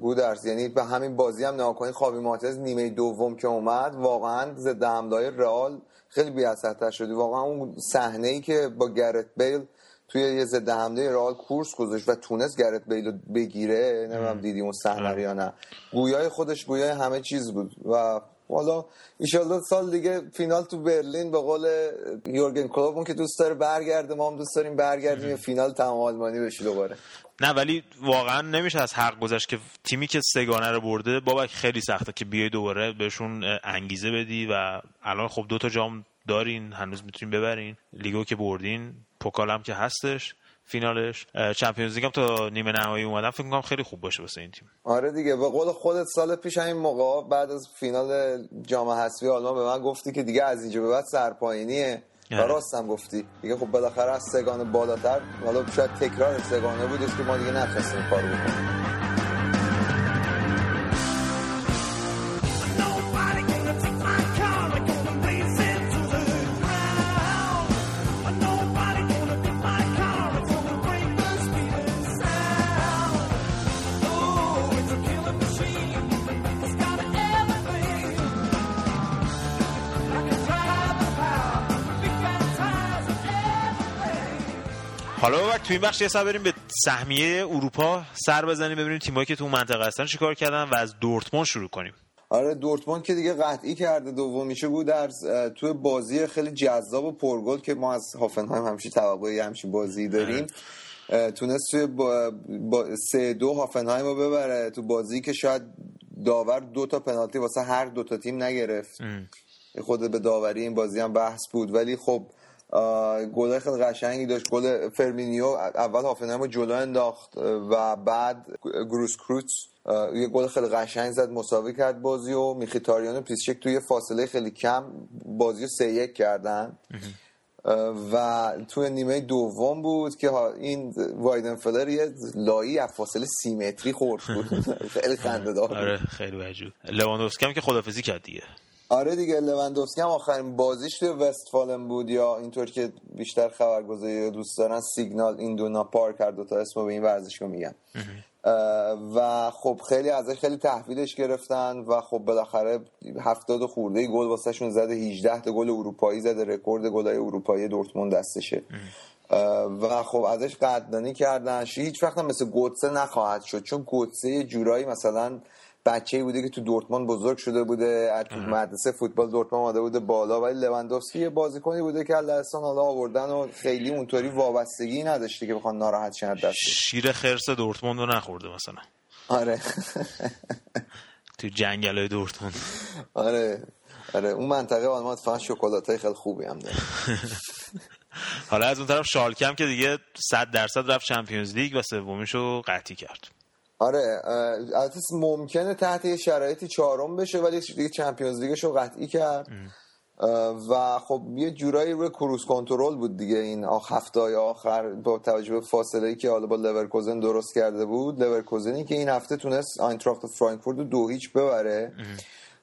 گودرز. یعنی به همین بازی هم نگاه کنید خاوی مارتز نیمه دوم که اومد واقعا ضد حمله رئال خیلی بی‌اثرتر شدی. واقعا اون صحنه ای که با گرت بیل توی یه ضد حمله رئال کورس گذاشت و تونست گرت بیل رو بگیره نمی‌دونم دیدی اون صحنه رو یا نه. گویای خودش گویای همه چیز بود و حالا ایشالله سال دیگه فینال تو برلین به قول یورگن اون که دوست داره برگرده ما هم دوست داریم برگردیم فینال تمام آلمانی بشه دوباره. نه ولی واقعا نمیشه از حق گذشت که تیمی که سگانه رو برده بابک خیلی سخته که بیای دوباره بهشون انگیزه بدی و الان خب دو تا جام دارین هنوز می‌تونین ببرین. لیگو که بردین پوکال هم که هستش. فینالش. چمپیونز لیگ هم تا نیمه نهایی اومدن فکر می‌کنم خیلی خوب باشه واسه این تیم. آره دیگه به قول خودت سال پیش همین موقع بعد از فینال جام حذفی آلمان به من گفتی که دیگه از اینجا به بعد سرپایینیه. و آره. راست هم گفتی. دیگه خب بالاخره از سگانه بالاتر حالا شاید تکرار سگانه بودش که ما دیگه نتونستیم کارو بکنیم. تو این بخش یه سر بریم به سهمیه اروپا سر بزنیم ببینیم تیمایی که تو منطقه هستن چیکار کردن و از دورتموند شروع کنیم. آره دورتموند که دیگه قطعی کرده دومیشه بود در توی بازی خیلی جذاب و پرگل که ما از هافنهایم همیشه توقعی همچین بازی داریم. اه، تونست توی با, با سه دو هافنهایم رو ببره. تو بازی که شاید داور دو تا پنالتی واسه هر دو تا تیم نگرفت. خود به داوری این بازی هم بحث بود. ولی خب گل خیلی قشنگی داشت. گل فرمینیو اول هافنهایم رو جلو انداخت و بعد گروس کروتس یه گل خیلی قشنگ زد مساوی کرد بازی و میخیتاریان و پیسچک توی فاصله خیلی کم بازی رو سه یک کردن. و توی نیمه دوم بود که این وایدن فلر یه لایی از فاصله سی متری خورد بود. خیلی خنده دار آره خیلی وجود لواندوفسکی هم که خدافزی کرد دیگه. آره دیگه لوندوفسکی هم آخرین بازیش توی وستفالن بود یا اینطور که بیشتر خبرگزاری رو دوست دارن سیگنال ایندونا پارک هر دوتا اسمو به این ورزشگاه میگن. اه، و خب خیلی ازش خیلی تحویلش گرفتن و خب بالاخره هفتاد خورده گل واسهشون زده 18 تا گل اروپایی زده رکورد گلای اروپایی دورتموند دستشه. و خب ازش قدردانی کردن. هیچ وقت مثل گوتسه نخواهد شد چون گوتسه یه جورایی مثلا بچه بوده که تو دورتموند بزرگ شده بوده از تو مدرسه فوتبال دورتموند آمده بوده بالا ولی لوندوفسکی یه بازیکنی بوده که لهستان حالا آوردن و خیلی اونطوری وابستگی نداشته که بخوان ناراحت شن از دستش شیر خرس دورتموند رو نخورده مثلا. آره. تو جنگل های دورتموند. آره. آره. اون منطقه آلمان فقط شکلات خیلی خوبی هم داره. حالا از اون طرف شالکم که دیگه 100 درصد رفت چمپیونز لیگ و سومیش رو قطعی کرد. آره البته ممکنه تحت یه شرایطی چهارم بشه ولی دیگه Champions League ش رو قطعی کرد. و خب یه جورایی روی کروز کنترل بود دیگه این آخ هفته های آخر با توجه به فاصله ای که حالا با لورکوزن درست کرده بود. لورکوزنی که این هفته تونست آینتراخت فرانکفورت رو دو هیچ ببره.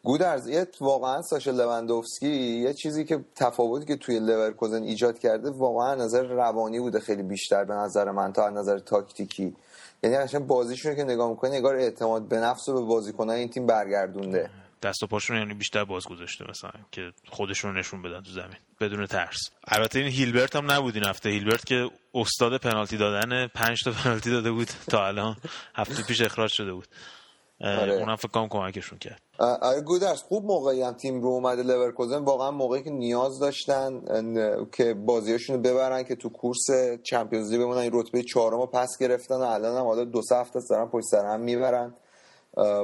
گودرز یه واقعا ساشا لواندوفسکی یه چیزی که تفاوتی که توی لورکوزن ایجاد کرده واقعا از نظر روانی بوده خیلی بیشتر به نظر من تا از نظر تاکتیکی. یعنی قشنگ بازیشون که نگاه می‌کنی نگار اعتماد به نفس رو به بازیکنان این تیم برگردونده. دست و پاشون یعنی بیشتر باز گذاشته مثلا که خودشون رو نشون بدن تو زمین بدون ترس. البته این هیلبرت هم نبود این هفته. هیلبرت که استاد پنالتی دادن پنج تا پنالتی داده بود تا الان هفته پیش اخراج شده بود. آره. اونم فکر کنم کمکشون کرد. آره گودرز خوب موقعی هم تیم رو اومده لورکوزن. واقعا موقعی که نیاز داشتن که بازیاشون رو ببرن که تو کورس چمپیونز لیگ بمونن. این رتبه چهارم رو پس گرفتن و الان هم حالا دو سه هفته است دارن پشت سر هم می‌برن.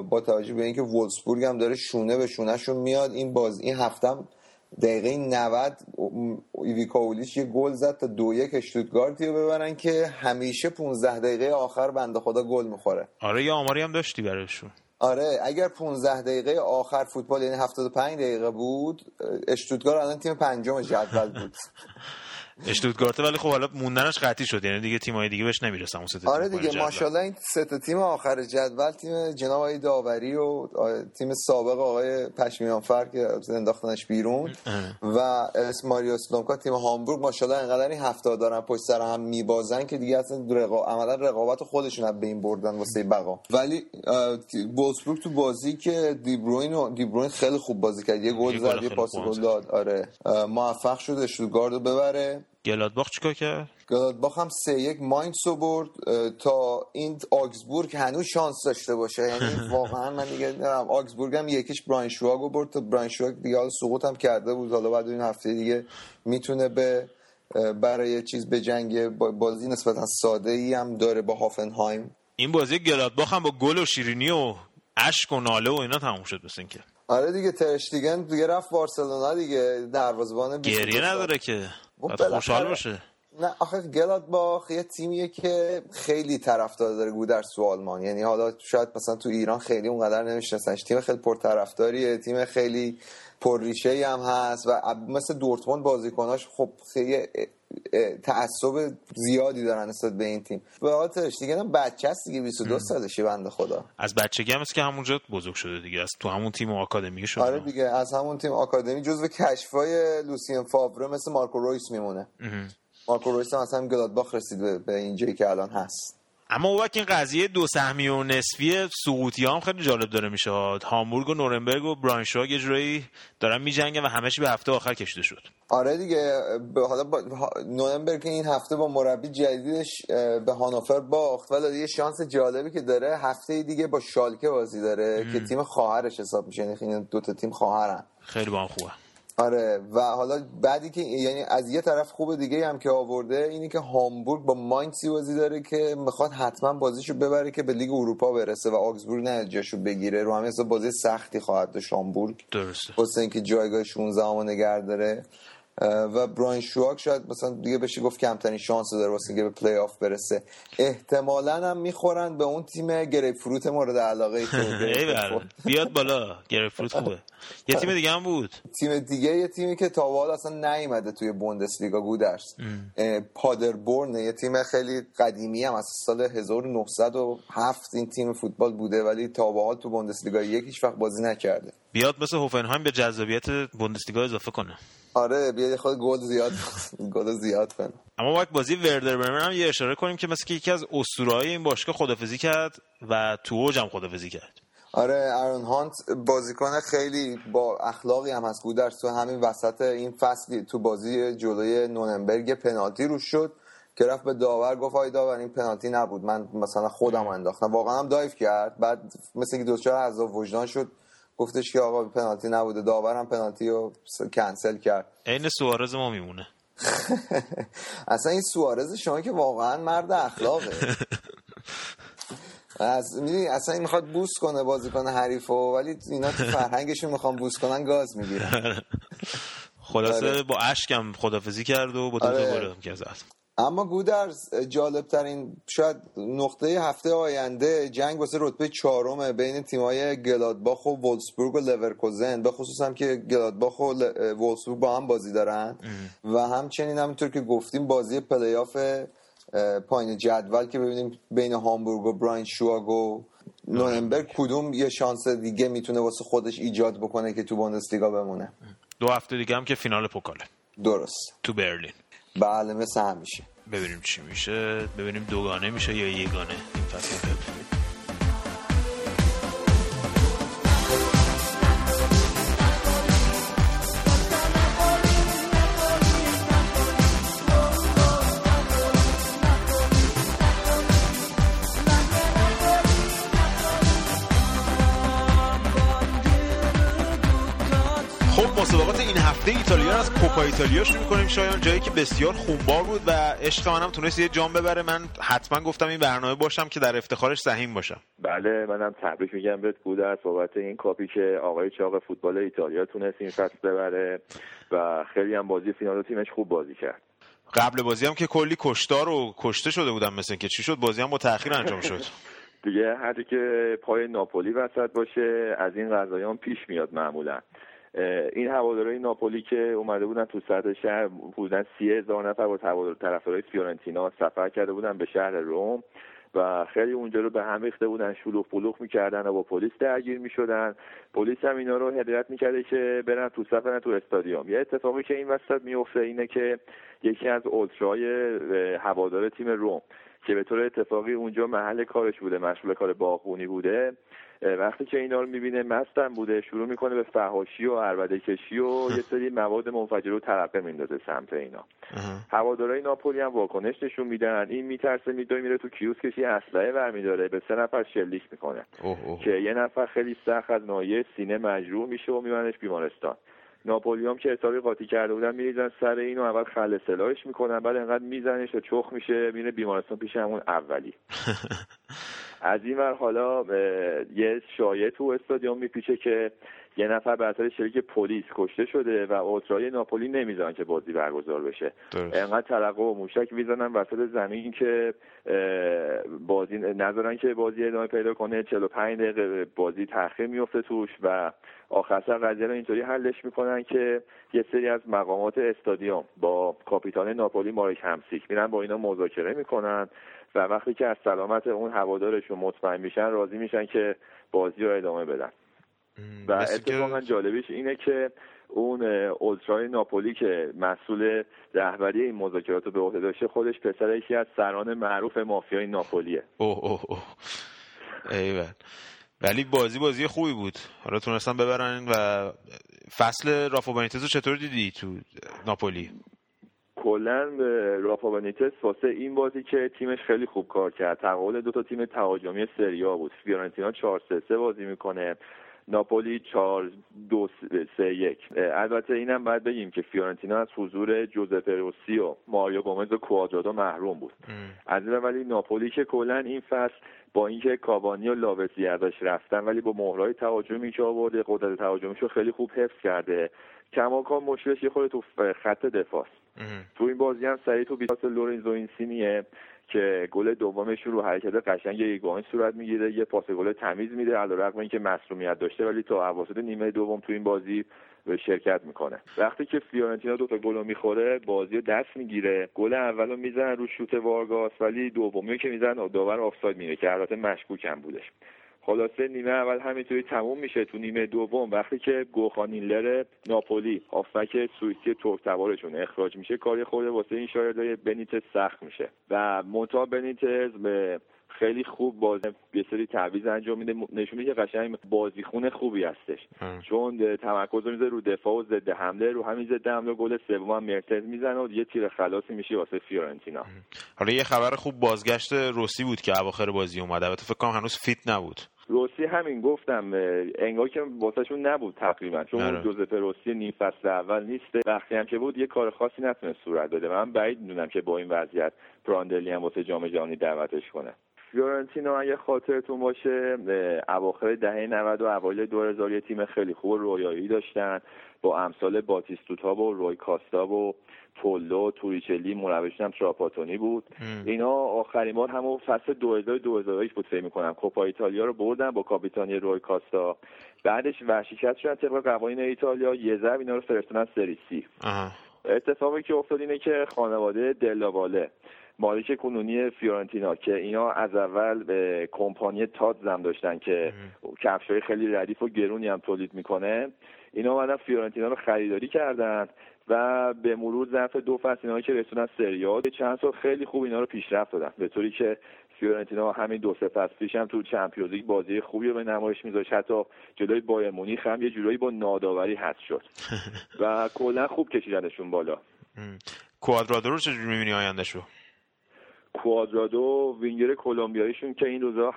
با توجه به اینکه وولسبورگ هم داره شونه به شونهشون میاد. این باز این هفته هم دقیقه 90 ایویکا اولیچ یه گل زد تا دو یک اشتوتگارتی رو ببرن که همیشه 15 دقیقه آخر بنده خدا گل می‌خوره. آره یه آماری هم داشتی برایشون. آره اگر 15 دقیقه آخر فوتبال یعنی 75 دقیقه بود اشتوتگار الان تیم پنجم جدول بود. اشتوتگارت ولی خب حالا موندنش قطعی شد. یعنی دیگه تیمای دیگه بهش نمی‌رسن اون سه آره دیگه. ماشاءالله این سه تا تیم آخر جدول تیم جناب آقای داوری و تیم سابق آقای پشمیانفر که انداختنش بیرون و اس ماریو سلومکا تیم هامبورگ ماشاءالله انقدر این هفته دارن پشت سر هم میبازن که دیگه اصلا رقا... عملا رقابت خودشون از بین بردن واسه بقا. ولی وولسبورگ تو بازی که دیبروین و دیبروین خیلی خوب بازی کرد. یه گل زد یه پاس گل. داد. آره. موفق شد اشتوتگارت رو ببره. گلادباخ چیکار کرد؟ گلادباخ هم سه یک ماینس رو برد تا این آگزبورگ هنوز شانس داشته باشه. یعنی واقعا من دیگه نمی‌دونم آگزبورگ هم یکیش براین شواگ رو برد تا براین شواگ دیگه حالا سقوط هم کرده بود. حالا بعد این هفته دیگه می‌تونه به برای چیز به جنگ بازی نسبتا ساده ای هم داره با هافنهایم. این بازی گلادباخ هم با گل و شیرینی و اشک و ناله و اینا تموم شد مثل اینکه. آره دیگه ترشتیگن دیگه رفت بارسلونا دیگه دروازه‌بان 22 گریه. نداره که. خوشحال باشه. نه آخه گلادباخ یه تیمیه که خیلی طرفدار داره گودرز تو آلمان. یعنی حالا شاید مثلا تو ایران خیلی اونقدر نمیشناسنش تیم خیلی پرطرفداریه تیم خیلی پرریشه هم هست و اب- مثل دورتموند بازیکناش خب خیلی تعصب زیادی دارن نسبت به این تیم. به خاطرش دیگه هم بچه است دیگه 22 سالشه بنده خدا. از بچگی هم است که همونجا بزرگ شده دیگه از تو همون تیم آکادمی شده. آره دیگه از همون تیم آکادمی جزو کشفای لوسین فاوره مثل مارکو رویس میمونه. مارکو رویس هم اصلا گلادباخ رسید به, به اینجایی که الان هست. اما وقت این قضیه دو سهمی و نصفی سقوطی هم خیلی جالب داره میشه. هامبورگ و نورنبرگ و براینشواگ یه جورایی دارن میجنگن و چی به هفته آخر کشیده شد. آره دیگه به حالا با نورنبرگ این هفته با مربی جدیدش به هانوفر باخت ولی یه شانس جالبی که داره هفته دیگه با شالکه بازی داره که تیم خواهرش حساب میشه. یعنی دو تا تیم خواهرن. خیلی با هم خوبه آره و حالا بعدی که یعنی از یه طرف خوب دیگه هم که آورده اینی که هامبورگ با ماینسی بازی داره که می‌خواد حتما بازیشو ببره که به لیگ اروپا برسه و آگزبورگ نه جاشو بگیره. رو همین حساب بازی سختی خواهد داشت هامبورگ. درسته. واسه اینکه جایگاه 16 همو نگه داره. و براونشوایگ شاید مثلا دیگه بشه گفت کمترین شانس داره واسه اینکه به پلی آف برسه. احتمالا هم می‌خورن به اون تیم گریپ فروت مورد علاقه ای بله. بیاد بالا. گرفت خوبه. یه تیم دیگه هم بود. تیم دیگه یه تیمی که تا به حال اصلا نیومده توی بوندسلیگا گودرز. اه، پادربورن یه تیم خیلی قدیمی هم از سال 1907 این تیم فوتبال بوده ولی تا به حال تو بوندسلیگا یک هیچ وقت بازی نکرده. بیاد مثل هوفنهایم به جذابیت بوندسلیگا اضافه کنه. آره بیاد یه خود گل زیاد گل زیاد کنه اما باید بازی وردر برمن هم یه اشاره کنیم که مثل که یکی از اسطوره‌های این باشگاه خدافزی کرد و تو اوج هم خدافزی کرد. آره ارون هانت بازیکن خیلی با اخلاقی هم هست گودرس تو همین وسط این فصلی تو بازی جلوی نوننبرگ پنالتی روش شد که رفت به داور گفت آی داور این پنالتی نبود. من مثلا خودم انداختم. واقعا هم دایف کرد. بعد مثل که دوچار عذاب وجدان شد گفتش که آقا پنالتی نبوده. داور هم پنالتی رو کنسل کرد. عین سوارز ما میمونه. اصلا این سوارز شما که واقعا مرد اخلاقه. از می‌دونی اصلا این می‌خواد بوس کنه بازیکن حریفو ولی اینا تو فرهنگشون می‌خوان بوس کنن گاز می‌گیرن. خلاصه آره. با اشکم خدافزی کرد و با دو تا آره. گل که زد اما گودرز جالب ترین شاید نقطه هفته آینده جنگ واسه رتبه چهارم بین تیمای گلادباخ و وولسبورگ و لورکوزن به خصوص هم که گلادباخ و وولسبورگ با هم بازی دارن و همچنین همونطور که گفتیم بازی پلیاف پایین جدول که ببینیم بین هامبورگ و براین شواگ و نورنبرگ کدوم یه شانس دیگه می‌تونه واسه خودش ایجاد بکنه که تو بوندسلیگا بمونه. دو هفته دیگه هم که فینال پوکاله. درست. تو برلین. بله مثل همیشه. ببینیم چی میشه. ببینیم دوگانه میشه یا یگانه. این فصل کوپا ایتالیا شروع کنیم شایان جایی که بسیار خونبار بود و عشق منم تونست یه جام ببره. من حتما گفتم این برنامه باشم که در افتخارش سهیم باشم. بله منم تبریک میگم بهت گودرز بابت این کاپی که آقای چاق فوتبال ایتالیا تونست این فصل ببره و خیلی هم بازی فینال و تیمش خوب بازی کرد. قبل بازی هم که کلی کشتار و کشته شده بودم مثل که چی شد بازی هم با تاخیر انجام شد. دیگه هر که پای ناپولی وسط باشه از این قضایان پیش میاد معمولا. این هوادارهای ناپولی که اومده بودن تو صدر شهر بودن سی هزار نفر با هوادار- طرفدارای فیورنتینا سفر کرده بودن به شهر روم و خیلی اونجا رو به هم ریخته بودن شلوغ پلوغ می‌کردن و با پلیس درگیر می‌شدن. پلیس هم اینا رو هدایت می‌کرده که برن تو برن تو استادیوم. یه اتفاقی که این وسط میفته اینه که یکی از اولتراهای اه، هوادار تیم روم. که به طور اتفاقی اونجا محل کارش بوده مشغول کار باغبونی بوده. وقتی که اینا رو می‌بینه مستم بوده شروع می‌کنه به فهاشی و عربده کشی و یه سری مواد منفجره رو ترقه میندازه سمت اینا. هوادارهای ناپولی هم واکنش نشون میدن. این میترسه میدوی میره تو کیوسکش یه اسلحه برمیداره. به سه نفر شلیک می‌کنه. اوه اوه. که یه نفر خیلی سخت از ناحیه سینه مجروح میشه و میبرنش بیمارستان. ناپولی هم که حسابی قاطی کرده بودن میریزن سر اینو اول خل سلاحش می‌کنن بعد انقدر میزنش و چخ میشه میره بیمارستان پیش همون اولی. از این ور حالا یه شایعه تو استادیوم میپیچه که یه نفر به اثر شلیک پلیس کشته شده و اوترای ناپولی نمی‌ذارن که بازی برگزار بشه. انقدر ترقه و موشک می‌زنن وسط زمین که بازی نذارن که بازی ادامه پیدا کنه. 45 دقیقه بازی تاخیر میفته توش و آخر سر قضیه رو اینطوری حلش می‌کنن که یه سری از مقامات استادیوم با کاپیتان ناپولی مارک همسیک میرن با اینا مذاکره می‌کنن و وقتی که از سلامت اون هوادارشون مطمئن میشن راضی میشن که بازی رو ادامه بدن. و اتفاقا جالبیش اینه که اون اولترای ناپولی که مسئول رهبری این مذاکرات رو به عهده داشته خودش پسر یکی از سران معروف مافیای ناپولیه. اوه اوه اوه. ایول. ولی بازی بازی خوبی بود. حالا تونستن ببرن و فصل رافا بنیتز رو چطور دیدی تو ناپولی؟ کلا رافا بنیتس واسه این بازی که تیمش خیلی خوب کار کرد. تقابل دو تا تیم تهاجمی سریا بود. فیورنتینا 4 3 3 بازی می‌کنه. ناپولی 4 2 3 1 البته اینم باید بگیم که فیورنتینا از حضور جوزپه روسی و ماریو گومز و کوادرادو محروم بود. از این ولی ناپولی که کلا این فصل با اینکه کاوانی و لاوسی ازش رفتن ولی با مهرهای تهاجمی که آورده قدرت تهاجمیش رو خیلی خوب حفظ کرده. کماکان مشکلش یه خورده تو خط دفاع است. تو این بازی هم سریع تو بیاس لورنزو اینسینیه که گل دومش رو حرکت قشنگ ایگوان صورت می‌گیره یه پاس گل تمیز میده علیرغم اینکه مصونیت داشته ولی تا اواسط نیمه دوم تو این بازی به شرکت می‌کنه. وقتی که فیورنتینا دو تا گل رو می‌خوره بازی دست می‌گیره. گل اول رو می‌زنن رو شوت وارگاس ولی دومی که می‌زنن داور آفساید میره که البته مشکوک هم بودش. خلاصه نیمه اول همینطوری تموم میشه تو نیمه دوم. وقتی که گوخانیلر ناپولی هافبک سوئیسی ترک تبارشون اخراج میشه کار یه خورده واسه این شاگردای بنیتز سخت میشه و منتها بنیتز به خیلی خوب بازی یه سری تعویض انجام میده. نشون میده که قشنگ بازیخون خوبی هستش. ام. چون تمرکز رو می‌ذاره رو دفاع و ضد حمله رو همین ضد حمله گل سوم هم مرتز می‌زنه و یه تیر خلاصی میشه واسه فیورنتینا. حالا یه خبر خوب بازگشت روسی بود که اواخر بازی اومد البته فکر کنم هنوز fit نبود. روسی همین گفتم انگار که واسهشون نبود تقریبا. چون آره. جوزپه روسی نیم فصل اول نیست. وقتی هم که بود یه کار خاصی نتونست صورت بده. من بعید می‌دونم که با این وضعیت براندلی هم واسه جام جهانی دعوتش کنه. فیورنتینا اگه خاطرتون باشه اواخر دهه 90 و اوایل 2000 یه تیم خیلی خوب و رویایی داشتن. با امثال باتیستوتا و روی کاستا و پولو توریچلی مربیشون هم تراپاتونی بود. اینا آخرین بار همون فصل 2000 2001 بود فکر می‌کنم. کوپا ایتالیا رو بردن با کاپیتانی روی کاستا. بعدش ورشکست شدن طبق قوانین ایتالیا. یه ضرب اینا رو فرستادن سری سی. اتفاقی که افتاد اینه که خانواده دلاواله مالک کنونی فیورنتینا که اینا از اول به کمپانی تاد زم داشتن که کفشای خیلی ردیف و گرونی هم تولید می‌کنه. اینا اومدن فیورنتینا رو خریداری کردن و به مرور ظرف دو فصل اینا که رسوندن سری آ چند سال خیلی خوب اینا رو پیشرفت دادن. به طوری که فیورنتینا همین دو سه فصل پیش هم تو Champions League بازی خوبی رو به نمایش میذاشت. حتی جلوی بایرن مونیخ هم یه جورایی با ناداوری حذف شد. و کلا خوب کشیدنشون بالا. کوادرادو رو چجوری می‌بینی آیندهشو؟ کوادرادو وینگر کلمبیاییشون که این روزا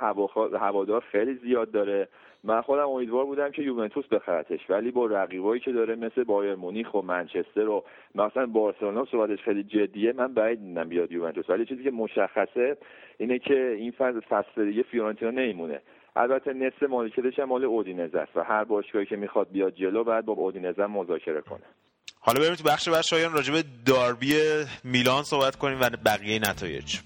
هوادار خیلی زیاد داره. من خودم امیدوار بودم که یوونتوس بخرتش ولی با رقیبایی که داره مثل بایرن مونیخ و منچستر و مثلا بارسلونا صحبتش خیلی جدیه من بعید می‌دونم بیاد یوونتوس. ولی چیزی که مشخصه اینه که این فصل فصل دیگه فیورنتینا نمیمونه. البته نصف مالکیتش هم مال اودینزه است و هر باشگاهی که می‌خواد بیاد جلو بعد با اودینزه مذاکره کنه. حالا بریم تو بخش بعد شایان راجع به داربی میلان صحبت کنیم و بقیه نتایج.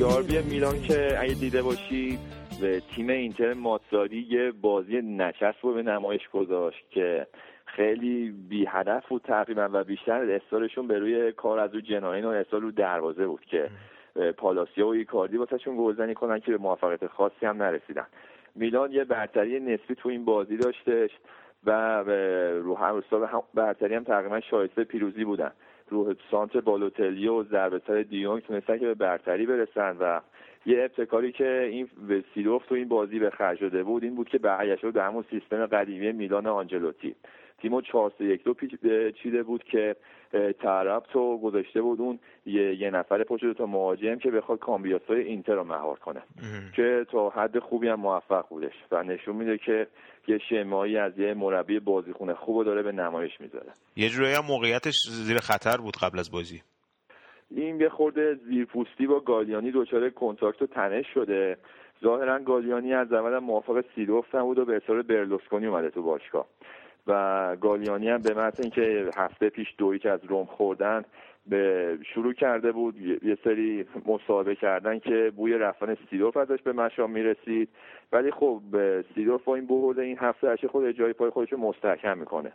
داربی میلان که اگه دیده باشی به تیم اینتر ماتزاری یه بازی نشست رو به نمایش گذاشت که خیلی بی هدف بود تقریبا و بیشتر اصرارشون به روی کار از رو جناین و اصرار رو دروازه بود که پالاسیا و ایکاردی واسهشون گلزنی کنن که به موفقیت خاصی هم نرسیدن. میلان یه برتری نسبی تو این بازی داشتش و رو هم برتری هم تقریبا شایسته پیروزی بودن. رو سانتر بالوتلی و ضربه سر دیونگ تونستن که به برتری برسن و یه ابتکاری که این سیروف تو این بازی به خرج داده بود این بود که برگشته بود به همون سیستم قدیمی میلان آنجلوتی. تیمو 4 3 1 2 چیده بود که طرف تو گذاشته بود اون یه, یه نفر پشت تا مهاجم که بخواد کامبیاسای اینتر رو مهار کنه. که تا حد خوبی هم موفق بودش و نشون میده که یه شمایی از یه مربی بازیکن خوب رو داره به نمایش می‌ذاره. یه جورایی هم موقعیتش زیر خطر بود قبل از بازی. این یه خورده زیرپوستی با گالیانی دچار کنتاکت و تنش شده. ظاهرا گالیانی از اول موافق سیروف نبود و به اصرار برلوسکونی اومده تو باشگاه. و گالیانی هم به محض اینکه هفته پیش دویچ از روم خوردن به شروع کرده بود. یه- سری مصاحبه کردن که بوی رفتن سیروف ازش به مشام می‌رسید. ولی خب سیروف با این برد این هفته هرچی خود جای پای خودش رو مستحکم می‌کنه.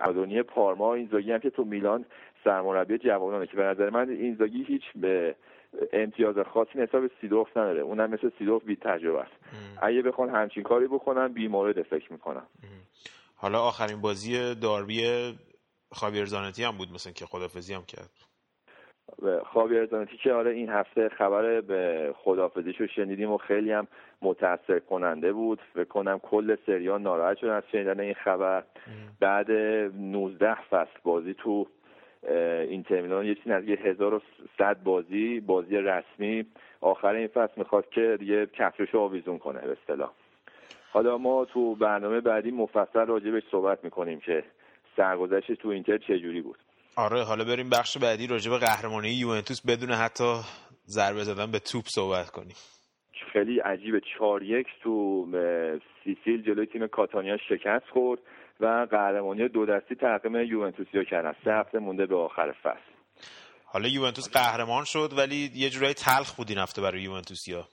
ادونی پارما اینزاگی هم که تو میلان سرمربی جوانانه که به نظر من اینزاگی هیچ به امتیاز خاصی نسبت به سیدورف نداره. اونم مثل سیدورف بی تجربه است اگه بخوان همچین کاری بکنن بیمورد فکر می‌کنم. حالا آخرین بازی داربی خاویر زانتی هم بود مثلا که خدافزی هم کرد. خاوی ارزانتی که آره این هفته خبر به خدافزیش رو شنیدیم و خیلی هم متاثر کننده بود. فکر کنم کل سریان ناراحت شدن از شنیدن این خبر. بعد 19 فصل بازی تو اینتر میلان. یه چیزی نزدیک 1100 بازی بازی رسمی. آخر این فصل می‌خواد که دیگه کفشش آویزون کنه به اصطلاح. حالا ما تو برنامه بعدی مفصل راجبش صحبت می‌کنیم که سرگذشتش تو اینتر چجوری بود. آره حالا بریم بخش بعدی راجع به قهرمانی یوونتوس بدون حتی ضربه زدن به توپ صحبت کنیم. خیلی عجیبه. چهار یک تو سیسیل جلوی تیم کاتانیا شکست خورد و قهرمانی دو دستی تقدیم یوونتوسیا کردن. سه هفته مونده به آخر فصل. حالا یوونتوس قهرمان شد ولی یه جورایی تلخ بود این هفته برای یوونتوسیا.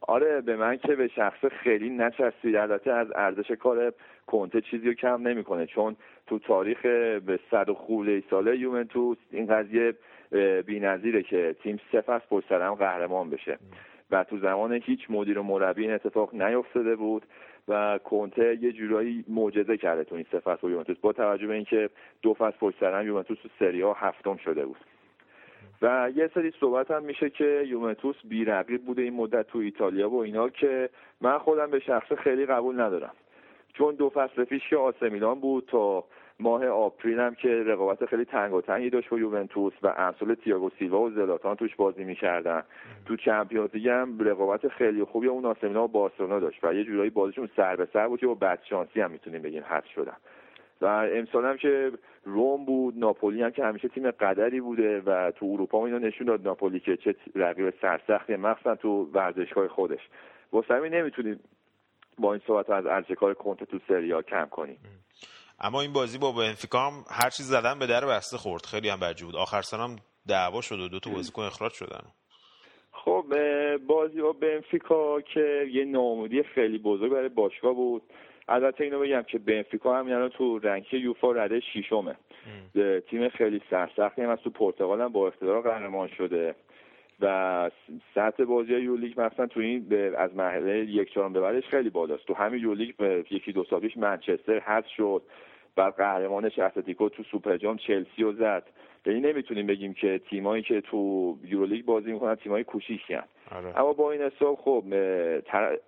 آره به من که به شخص خیلی نچسبید البته از ارزش کار کنته چیزی رو کم نمی‌کنه چون تو تاریخ به صد و خوله ساله یوونتوس این قضیه بی‌نظیره که تیم سه فصل پشت قهرمان بشه. و تو زمان هیچ مدیر و مربی این اتفاق نیفتاده بود و کنته یه جورایی معجزه کرده تو این سه فصل با یوونتوس با توجه به اینکه دو فصل پشت سر هم یوونتوس تو سری ها هفتم شده بود. و یه سری صحبت هم میشه که یوونتوس بیرقیب بوده این مدت تو ایتالیا و اینا که من خودم به شخص خیلی قبول ندارم. چون دو فصل پیش که آسه میلان بود تا ماه آپریل هم که رقابت خیلی تنگ و تنگی داشت با یوونتوس و امثال تییاگو سیلوا و زلاتان توش بازی می‌کردن. تو چمپیونز هم رقابت خیلی خوبی اون آسه میلان و بارسلونا داشت و یه جورایی بازیشون سر به سر بود که با بدشانسی هم می‌تونیم بگیم حذف شدن. و امسال هم که روم بود ناپولی هم که همیشه تیم قدری بوده و تو اروپا هم اینا نشون داد ناپولی که چه رقیب سرسختی مخصوصا تو ورزشگاه خودش. واسه همین نمی‌تونیم با این صحبت از ارزش کار کنته تو سریا کم کنیم. اما این بازی با بنفیکا هم هر چیز زدن به در بسته خورد. خیلی هم بد بود. آخر سر هم دعوا شد و دو تا بازیکن اخراج شدن. خب بازی با بنفیکا که یه ناامیدی خیلی بزرگ برای باشگاه بود. البته اینو بگم که بنفیکا هم یعنی تو رنکی یوفا رده شیشمه اه، تیم خیلی سرسختی هم از تو پرتغال هم با اقتدار قهرمان شده. و سطح بازی یولیگ مثلا تو این به- از مرحله یک چهارم به بعدش خیلی بالاست. تو همین یولیگ یکی دو سال پیش منچستر حذف شد. بعد قهرمانش اتلتیکو تو سوپر جام چلسی رو زد. یعنی نمی‌تونیم بگیم که تیمایی که تو یورولیگ بازی می‌کنن تیمای کوچیکی هن. آره. اما با این حساب خب تر-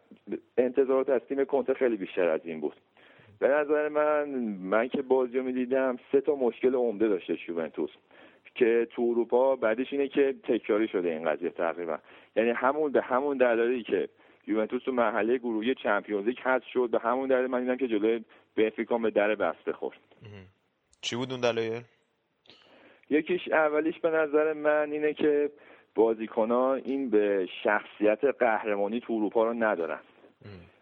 انتظارات از تیم کنته خیلی بیشتر از این بود. به نظر من من که بازی رو می‌دیدم سه تا مشکل عمده داشته یوونتوس که تو اروپا بعدش اینه که تکراری شده این قضیه تقریبا. یعنی همون به همون دلایلی که یوونتوس تو مرحله گروهی چمپیونز لیگ حذف شد به همون دلیل من دیدم که جلوی بنفیکا به در بسته خورد. چی بود اون دلایل؟ یکیش اولیش به نظر من اینه که بازیکنان این به شخصیت قهرمانی تو اروپا رو ندارن.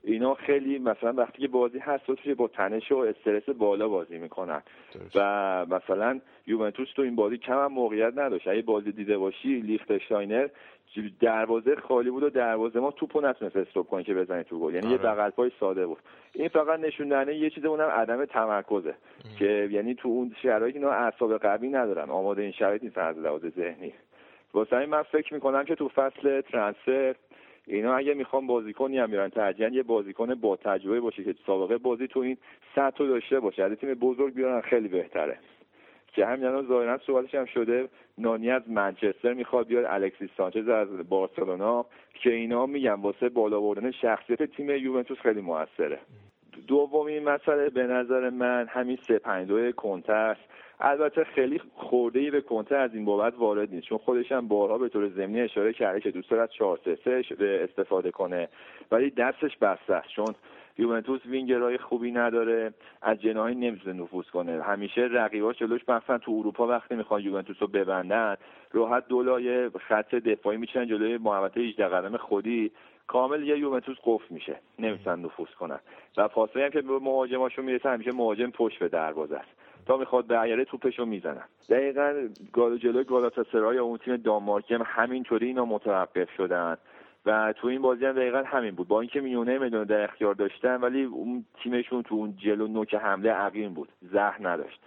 اینا خیلی مثلا وقتی که بازی حساس با تنش و استرس بالا بازی می‌کنن. و مثلا یوونتوس تو این بازی کم هم موقعیت نداشت. اگه بازی دیده باشی لیختشتاینر دروازه خالی بود و دروازه ما توپو نتونست استوب کنه که بزنه تو گل. یعنی یه بغل پای ساده بود. این فقط نشون دهنده یه چیز اونم عدم تمرکزه. که یعنی تو اون شرایط اینا اعصاب قوی ندارن. آماده این شرایط نیست از لحاظ ذهنی. واسه من فکر می‌کنم که تو فصل ترانسفر اینا اگه می‌خوام بازیکنی هم بیارن ترجیحاً یه بازیکن با تجربه باشه که سابقه بازی تو این سطح داشته باشه. از تیم بزرگ بیارن خیلی بهتره. که همین الان ظاهرا صحبتش هم شده نانی از منچستر می‌خواد بیاد الکسیس سانچز از بارسلونا که اینا میگن واسه بالا بردن شخصیت تیم یوونتوس خیلی موثره. دومین مسئله به نظر من همین سه پنج دوی کنته است البته خیلی خورده ای به کنته از این بابت وارد نیست چون خودش هم بارها به طور ضمنی اشاره کرده که دوست دارد 4 3 استفاده کنه ولی دستش بسته است. چون یوونتوس وینگرهای خوبی نداره از جناهی نمی‌تونه نفوذ کنه. همیشه رقیباش جلوش مثلا تو اروپا وقتی می‌خوان یوونتوس رو ببندن راحت دولای خط دفاعی میشن جلوی محوطه 18 قدم خودی. کامل یه یوونتوس قفل میشه. نمی‌تونن نفوذ کنن. و فاصله هم که به مهاجماشون می‌رسه همیشه مهاجم پشت به دروازه است. تا می‌خواد برگره توپشو می‌زنن. دقیقا گال جلوی گالاتاسرای اون تیم دانمارکی هم همینطوری اینا متوقف شدن. و تو این بازی هم دقیقا همین بود. با اینکه میونه می‌دونه در اختیار داشتن ولی اون تیمشون تو اون جلو نوک حمله عقیم بود. زهر نداشت.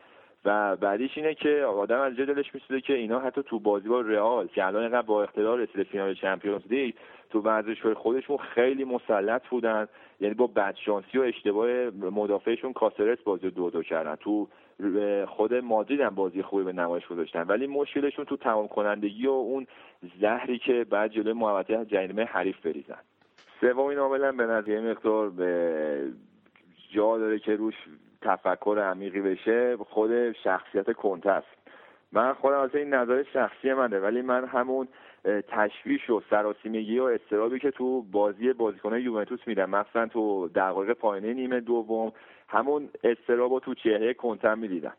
و بعدیش اینه که آدم از دلش میسوزه که اینا حتی تو بازی با رئال که الان اینقدر با اقتدار رسیده فینال چمپیونز لیگ تو ورزشگاه خودشون خیلی مسلط بودن. یعنی با بدشانسی و اشتباه مدافعشون کاسرس بازی دو دو کردن. تو خود مادرید هم بازی خوبی به نمایش گذاشتن. ولی مشکلشون تو تمام کنندگی و اون زهری که بعد جلوی محوطه جریمه حریف بریزن. سومین عامل به نظر مقدار به جا داره که روش تفکر عمیقی بشه خود شخصیت کنته است. من خودم از این نظر شخصی منه ولی من همون تشویش و سراسیمگی و استرابی که تو بازی بازیکنان یوونتوس میدم. مثلا تو دقایق پایینه نیمه دوم همون استراب رو تو چهره کنتم می‌دیدم.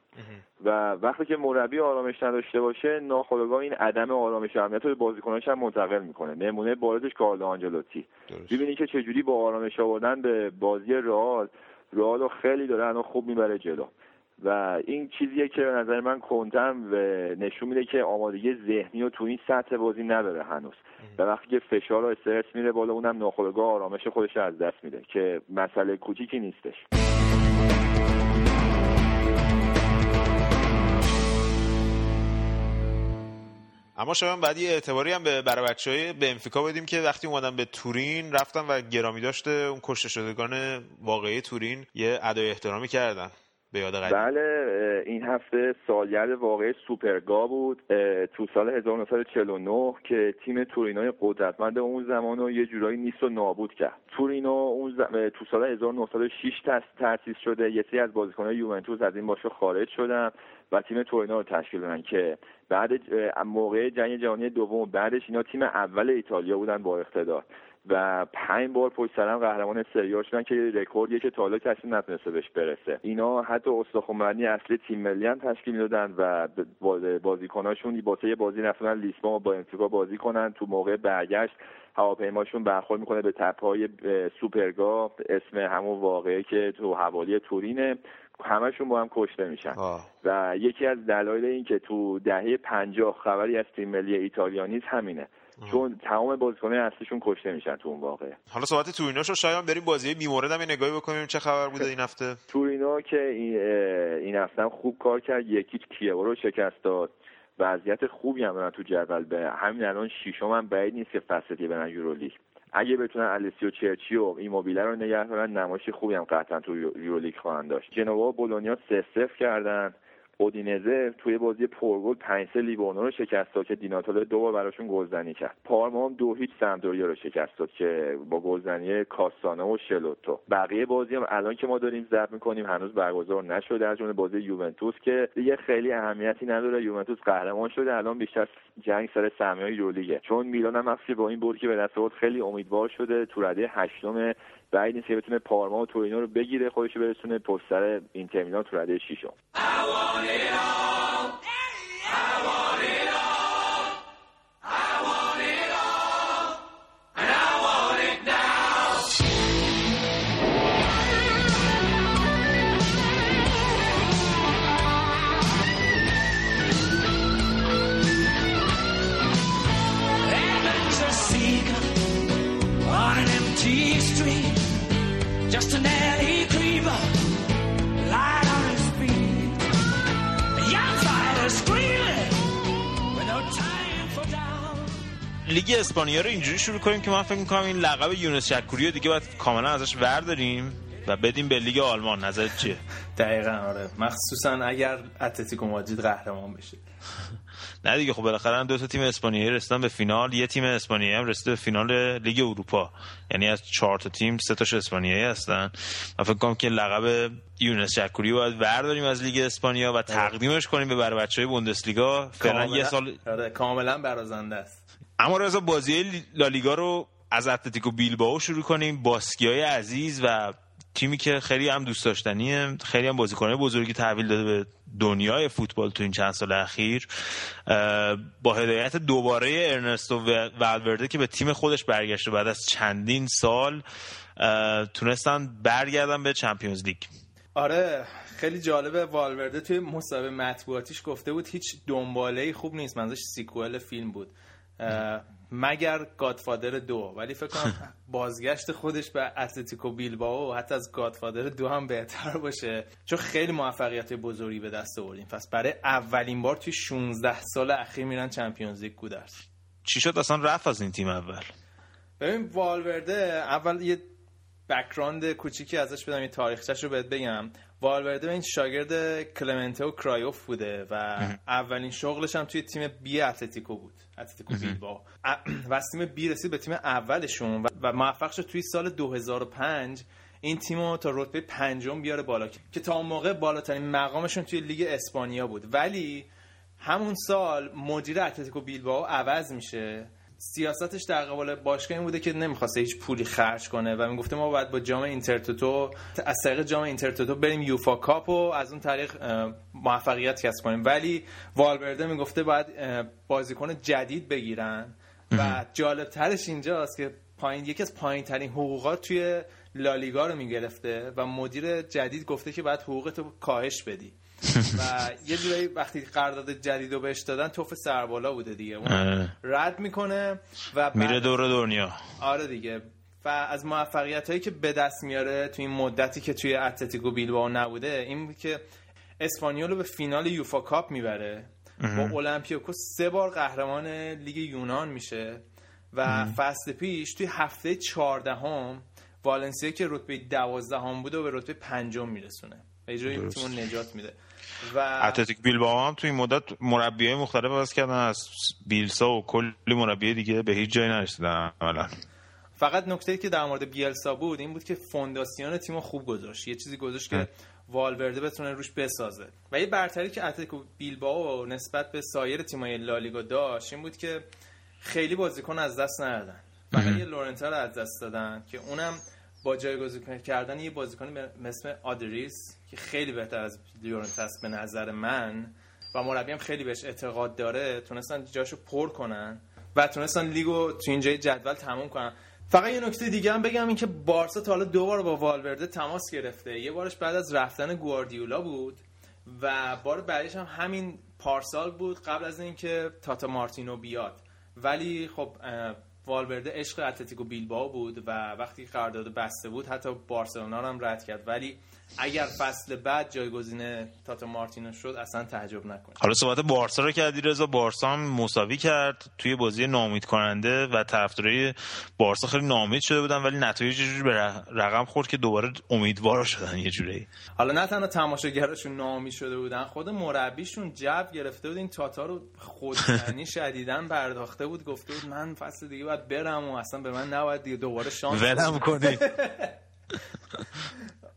و وقتی که مربی آرامش نداشته باشه ناخودآگاه این عدم آرامش و امنیت رو بازیکناش هم منتقل می‌کنه. نمونه بارزش کارلو آنجلوتی. ببینید که چجوری با آرامش آوردن به بازی رئال رئال رو خیلی داره الان خوب می‌بره جلو. و این چیزیه که به نظر من کنتم و نشون میده که آمادگی ذهنی و تو این سطح بازی نداره هنوز. و وقتی که فشار و استرس میره بالا اونم ناخودآگاه آرامش خودش از دست میده که مسئله کوچیکی نیستش. اما شاید بعد یه اعتباری هم به برای های بنفیکا بدیم که وقتی اومدن به تورین رفتن و گرامی داشته اون کشته شدگان واقعی تورین یه ادای احترامی کردن. به یاد قدیم. بله این هفته سالگرد واقعی سوپرگا بود تو سال 1949 که تیم تورینوی قدرتمند اون زمان رو یه جورایی نیست و نابود کرد. تورینو اون ز- اه، تو سال 1906 تأس- تأسیس شده یه سری از بازیکنان یوونتوس از این باشه خارج شدن و تیم تورینو رو تشکیل دادن که بعد موقع جنگ جهانی دوم بعدش اینا تیم اول ایتالیا بودن با اقتدار. و پنج بار پشت سرم قهرمان سری شدن که رکوردیه که تا حالا کسی نتونسته بهش برسه. اینا حتی استخوانبندی اصلی تیم ملی هم تشکیل دادن و با- بازیکناشون واسه یه بازی رفتن لیسبون و با انفیکا بازی کنن. تو موقع برگشت هواپیماشون برخورد می‌کنه به تپه‌های اه، سوپرگا اسم همون واقعه که تو حوالی تورینه. همشون با هم کشته میشن. آه. و یکی از دلایل این که تو دهه پنجاه خبری از تیم ملی ایتالیا نیست همینه. چون تمام بازیکنان اصلیشون کشته میشن تو اون واقعه. حالا صحبت تورینو شد شاید بریم بازی بیمورد هم نگاهی بکنیم چه خبر بوده این هفته. تورینو که این, هفته خوب کار کرد یکی کیو رو شکست داد. وضعیت خوبی هم دارن تو جدول. به همین الان شیشم هم بعید نیست که فصل دیگه برن یورولیگ اگه بتونن الیسیو چرچی و ایموبیله رو نگه دارن نمایش خوبی هم قطعا تو یو- یورولیگ خواهند داشت. جنوا و بولونیا سه صفر کردن. اودینزه توی بازی پرگل پنج سه لیورنو رو شکست داد که دیناتوله دو بار براشون گلزنی کرد. پارما هم دو هیچ سمدوریا رو شکست داد که با گلزنی کاستانه و شلوتو. بقیه بازی هم الان که ما داریم ضبط می‌کنیم هنوز برگزار نشده از جمله بازی یوونتوس که دیگه خیلی اهمیتی نداره. یوونتوس قهرمان شده الان بیشتر جنگ سر سهمیه‌های یورولیگه. چون میلان هم با این برد که به دست خیلی امیدوار شده. تو رده هشتم بعید نیست که بتونه پارما و تورینو رو بگیره خودش رو برسونه پشت سر اینتر میلان تو رده لیگ اسپانیا رو اینجوری شروع کنیم که من فکر می‌کنم این لقب یونس شکوری رو دیگه باید کاملا ازش ورداریم و بدیم به لیگ آلمان. نظرت چیه؟ دقیقا آره. مخصوصا اگر اتلتیکو مادرید قهرمان بشه. نه دیگه خب بالاخره دو تا تیم اسپانیایی رسیدن به فینال. یه تیم اسپانیایی هم رسیده به فینال لیگ اروپا. یعنی از چهار تا تیم سه تاش اسپانیایی هستن. من فکر کنم که لقب یونس شکوری رو باید ورداریم از لیگ اسپانیا و تقدیمش کنیم به بر بچهای بوندسلیگا. فعلا یه سال آره کاملا برازنده است. اما رضا بازی لالیگا رو از اتلتیکو بیلبائو شروع کنیم. باسکیای عزیز و تیمی که خیلی هم دوست داشتنیه. خیلی هم بازیکنای بزرگی تحویل داده به دنیای فوتبال تو این چند سال اخیر. با هدایت دوباره ارنستو والورده که به تیم خودش برگشته بعد از چندین سال تونستن برگردن به چمپیونز لیگ. آره خیلی جالبه. والورده توی مصاحبه مطبوعاتیش گفته بود هیچ دنباله خوب نیست. منظورش سیکوئل فیلم بود. مگر گادفادر دو. ولی فکر کنم بازگشت خودش به اتلتیکو بیلبائو حتی از گادفادر دو هم بهتر باشه. چون خیلی موفقیت بزرگی به دست آوردیم. پس برای اولین بار توی 16 سال اخیر میرن چمپیونز لیگ گودرز چی شد؟ اصلا رفت از این تیم اول. ببین والورده اول یه background کوچیکی ازش بدم یه تاریخچش رو بهت بگم. والورده این شاگرد کلمنته و کرایوف بوده و اولین شغلش هم توی تیم بی اتلتیکو بود. اتلتیکو بیلبائو. و از تیم بی رسید به تیم اولشون و- و موفق شد توی سال 2005 این تیم رو تا رتبه پنجم بیاره بالا که تا اون موقع بالاترین مقامشون توی لیگ اسپانیا بود. ولی همون سال مدیر اتلتیکو بیلبائو عوض میشه. سیاستش در قبال باشگاه این بوده که نمی‌خواسته هیچ پولی خرج کنه و می‌گفته ما باید با جام اینترتوتو از طریق جام اینترتوتو بریم یوفا کاپ و از اون طریق موفقیت کسب کنیم. ولی والورده می‌گفته باید بازیکن جدید بگیرن و جالب ترش اینجاست که پایین یکی از پایین ترین حقوقات توی لالیگا رو می‌گرفته و مدیر جدید گفته که باید حقوقتو کاهش بدی. و یه جورایی وقتی قرارداد جدید رو بهش دادن توف سربالا بوده دیگه. اون اه. رد می‌کنه و میره دور دنیا. آره دیگه. و از موفقیت هایی که به دست میاره توی این مدتی که توی اتلتیکو بیلبائو نبوده این که اسپانیول رو به فینال یوفا کاپ می‌بره. با اولمپیاکوس سه بار قهرمان لیگ یونان میشه و فصل پیش توی هفته چهاردهم والنسیا که رتبه دوازدهم بوده و به رتبه پنجم میرسونه. و یه جوری. تیمو نجات میده. و اتلتیک بیلبائو هم تو این مدت مربیای مختلف عوض کردن. از بیلسا و کلی مربی دیگه به هیچ جایی نرسیدن عملا. فقط نکته که در مورد بیلسا بود این بود که فونداسیون تیم خوب گذاشت. یه چیزی گذاشت که والورده بتونه روش بسازه. و یه برتری که اتلتیکو بیلبائو نسبت به سایر تیم‌های لالیگا داشت این بود که خیلی بازیکن از دست ندادن. فقط یه لورنتا رو از دست دادن که اونم با جایگزین کردن یه بازیکن اسم آدریس. که خیلی بهتر از لورنتا است به نظر من و مربی هم خیلی بهش اعتقاد داره تونستن جاشو پر کنن و تونستن لیگو تو اینجای جدول تموم کنن. فقط یه نکته دیگه هم بگم این که بارسا تا حالا دو بار با والورده تماس گرفته. یه بارش بعد از رفتن گواردیولا بود و بار بعدیش هم همین پارسال بود قبل از اینکه تاتا مارتینو بیاد. ولی خب والورده عشق اتلتیکو بیلبائو بود و وقتی قرارداد بسته بود حتی بارسلونا هم رد کرد. ولی اگر فصل بعد جایگزین تاتا مارتینو شد اصلا تعجب نکنید حالا صحبت بارسا رو کردی رضا. بارسا هم مساوی کرد توی بازی نامید کننده و طرفدارای بارسا خیلی نامید شده بودن ولی نتایج جوری به رقم خورد که دوباره امیدوار شدن یه جوری. حالا نه تنها تماشاگرشون نامی شده بودن خود مربیشون جو گرفته بود. این تاتا رو خودزنی شدیدن پرداخته بود. گفته بود من فصل دیگه باید برم و اصلا به من نباید دیگه دوباره شانس ولم کنی.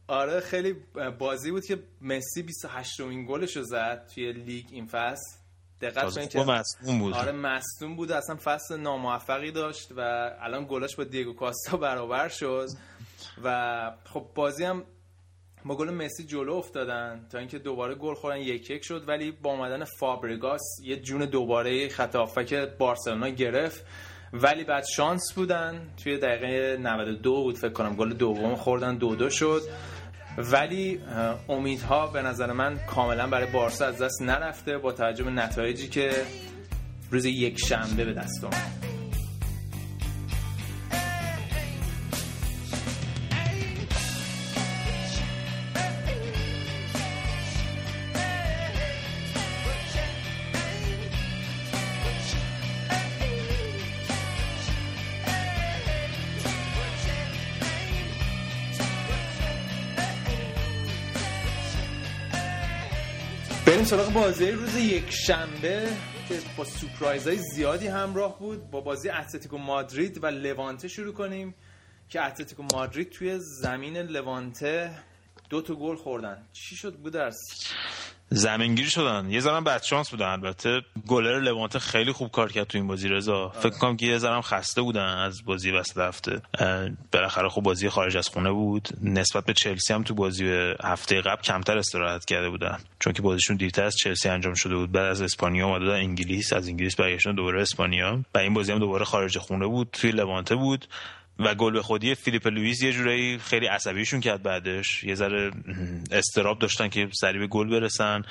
آره خیلی بازی بود که مسی 28 امین گلش رو زد توی لیگ این فصل. دقت کنید که مصدوم بود. آره مصدوم بود. اصلا فصل ناموفقی داشت و الان گلاش با دیگو کاستا برابر شد. و خب بازی هم با گل مسی جلو افتادن تا اینکه دوباره گل خوردن یک یک شد. ولی با اومدن فابرگاس یه جون دوباره خط بارسلونا گرفت. ولی بعد شانس بودن. توی دقیقه 92 بود فکر کنم گل دوم خوردن دو دو شد. ولی امیدها به نظر من کاملا برای بارسا از دست نرفته با توجه به نتایجی که روز یک شنبه به دست اومد سراغ بازی روز یک شنبه که با surprise های زیادی همراه بود با بازی اتلتیکو مادرید و لوانته شروع کنیم که اتلتیکو مادرید توی زمین لوانته دو تا گل خوردن. چی شد گودرز؟ زمینگیری شدن. یه ذره بد شانس بودن. البته گلر لوانته خیلی خوب کار کرد تو این بازی رضا. فکر کنم که یه ذره خسته بودن از بازی وسط هفته. بالاخره خب بازی خارج از خونه بود. نسبت به چلسی هم تو بازی هفته قبل کمتر استراحت کرده بودن. چون که بازیشون دیرتر از چلسی انجام شده بود. بعد از اسپانیا اومده بودن انگلیس. از انگلیس برگشتن دوباره اسپانیا. و این بازی هم دوباره خارج خونه بود. توی لوانته بود. و گل به خودی فیلیپ لوئیس یه جورایی خیلی عصبیشون کرد بعدش. یه ذره اضطراب داشتن که سریع به گل برسن.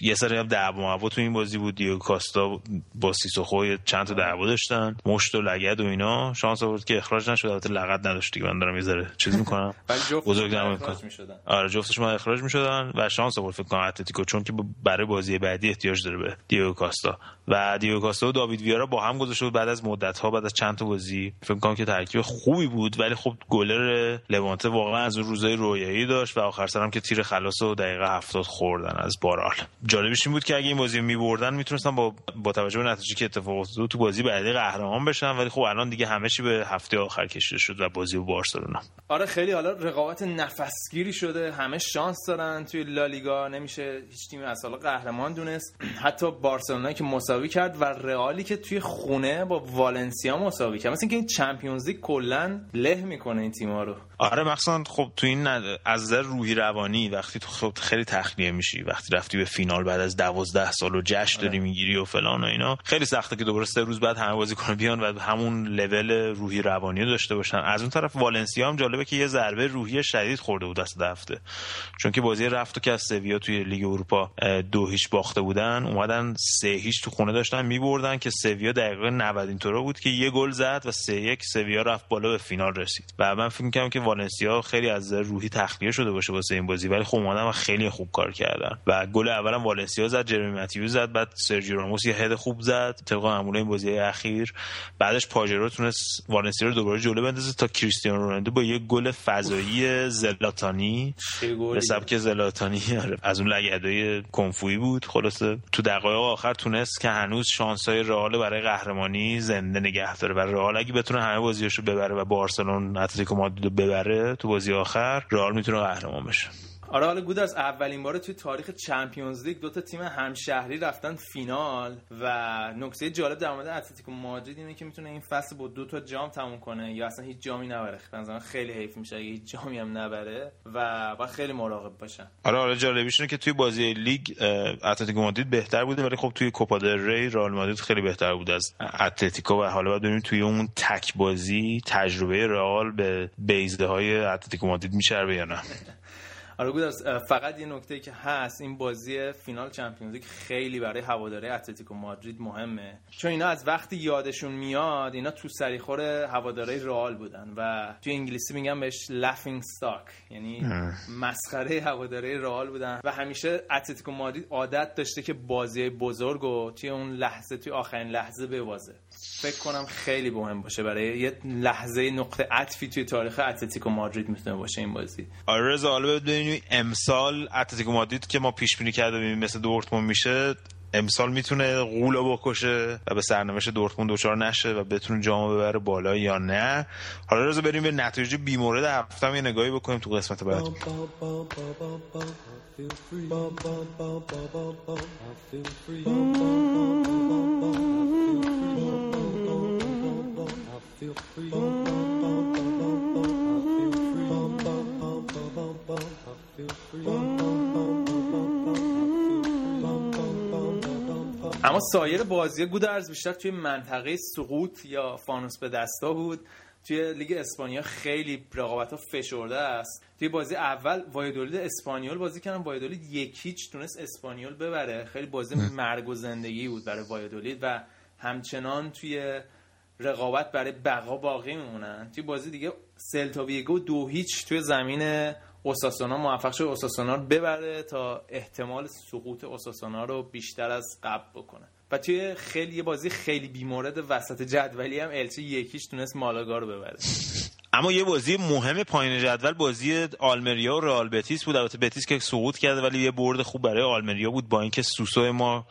یه سری هم دعوا موا تو این بازی بود. دیگو کاستا با سیسوکو چند تا دعوا داشتن. مشت و لگد و اینا. شانس آورد که اخراج نشد. البته لگد نداشت دیگه. من دارم یه ذره چیز می‌کنم. بزرگ اخراج می‌کنم. می‌شدن. آره جفتشون باید اخراج می‌شدن و شانس آورد فکر کنم اتلتیکو چون که برای بازی بعدی احتیاج داره به دیگو کاستا. و دیگو کاستا و داوید ویا را با هم گذاشته بود بعد از مدت ها بعد از چند تا بازی. فکر کنم که ترکیب خوبی بود ولی خب گلر لوانته واقعا از اون روزای رویایی داشت و آخر سرم که تیر خلاص و دقیقه 70 خوردن از بارال. جالبش این بود که اگه این بازی میبردن می‌تونستن با با توجه به نتیجه که اتفاق افتاد تو بازی بعدی قهرمان بشن ولی خب الان دیگه همه چی به هفته آخر کشیده شد و بازی با بارسلونا. آره خیلی حالا رقابت نفسگیری شده همه شانس دارن توی لالیگا نمیشه هیچ تیمی از قهرمان دونست. حتی بارسلونا که مساوی کرد و رئالی که توی خونه با والنسیا مساوی کرد. مثل اینکه این چمپیونز لیگ کلا له می‌کنه این تیم‌ها رو. آره مخصوصا خب تو این از نظر روحی روانی وقتی تو خب خیلی تخلیه میشی وقتی رفتی به فینال بعد از دوازده سال و جشن داری می‌گیری و فلان و اینا خیلی سخته که دوباره سه روز بعد همه بازیکن بیان و همون لول روحی روانی رو داشته باشن. از اون طرف والنسیا هم جالبه که یه ضربه روحی شدید خورده بود وسط هفته. چون که بازی رفت و که از سویا توی لیگ اروپا دو هیچ باخته بودن اومدن سه هیچ تو خونه داشتن میبردن که سویا دقیقه 90 اینطورا بود که یه گل زد و سه یک سویا رفت بالا به فینال رسید. و من فکر می‌کنم که والنسیا خیلی از نظر روحی تخلیه شده باشه واسه این بازی ولی خب اومدن و خیلی خوب کار کردن. و گل اولم والنسیا زد جرمی متیو زد بعد سرجیو راموس یه هد خوب زد طبق معمول این بازی اخیر. بعدش پاژرو تونست والنسیا رو دوباره جلو بندازه تا کریستیانو رونالدو با یه گل فضایی زلاتانی. به سبک زلاتانی آره. از اون لگدای کنفویی بود. خلاصه تو دقایق آخر تونست که هنوز شانسای رئال برای قهرمانی زنده نگه داره. و رئال اگه بتونه همه بازیاشو ببره و بارسلون اتلتیکو مادرید رو ببره تو بازی آخر رئال می‌تونه قهرمان بشه. آره حالا گودرز اولین بار توی تاریخ چمپیونز لیگ دو تا تیم همشهری رفتن فینال و نکته جالب در مورد اتلتیکو مادرید اینه که می‌تونه این فصل با دو تا جام تموم کنه. یا اصلا هیچ جامی نبره. به نظرم خیلی حیف میشه اگه هیچ جامی هم نبره و باید خیلی مراقب باشن. آره آره جالبیش اینه که توی بازی لیگ اتلتیکو مادرید بهتر بوده ولی خب توی کوپا دل ری رئال مادرید خیلی بهتر بود از اتلتیکو و حالا باید ببینیم توی اون تک بازی تجربه رئال به انگیزه های اتلتیکو مادرید میچربه یا نه. آره فقط یه نکته که هست این بازی فینال Champions League خیلی برای هواداره اتلتیکو مادرید مهمه. چون اینا از وقتی یادشون میاد اینا توسری‌خور هواداره رئال بودن و تو انگلیسی میگن بهش laughing stock یعنی مسخره هواداره رئال بودن. و همیشه اتلتیکو مادرید عادت داشته که بازی بزرگ و توی اون لحظه توی آخرین لحظه ببازه. فکر کنم خیلی مهم باشه برای یه لحظه نقطه عطفی توی تاریخ اتلتیکو مادرید می‌تونه باشه این بازی آره رضا حالا ببینیم امسال اتلتیکو مادرید که ما پیش بینی کرده ببینیم مثل دورتموند میشه امسال می‌تونه غولو بکشه و به سرنوشت دورتموند دچار نشه و بتونه جامو ببره بالا یا نه حالا رضا بریم به نتایج بیمورد هفته هم یه نگاهی بکنیم تو قسمت بعد اما سایر بازی گودرز بیشتر توی منطقه سقوط یا فانوس به دستا بود. توی لیگ اسپانیا خیلی رقابت ها فشرده است. توی بازی اول وایدولید اسپانیول بازی کردن. وایدولید یک هیچ تونست اسپانیول ببره. خیلی بازی مرگ و زندگی بود برای وایدولید و همچنان توی رقابت برای بقا باقی میمونن توی بازی دیگه سلتا ویگو دو هیچ توی زمین اوساسونا موفق شد اوساسونا رو ببره تا احتمال سقوط اوساسونا رو بیشتر از قبل بکنه. و توی خیلی یه بازی خیلی بیمورد وسط جدولی هم الچه یکیش تونست مالاگا رو ببره. اما یه بازی مهم پایین جدول بازی آلمریا و رئال بتیس بود. البته بتیس که سقوط کرده ولی یه برد خوب برای آلمریا بود با اینکه سوسو ما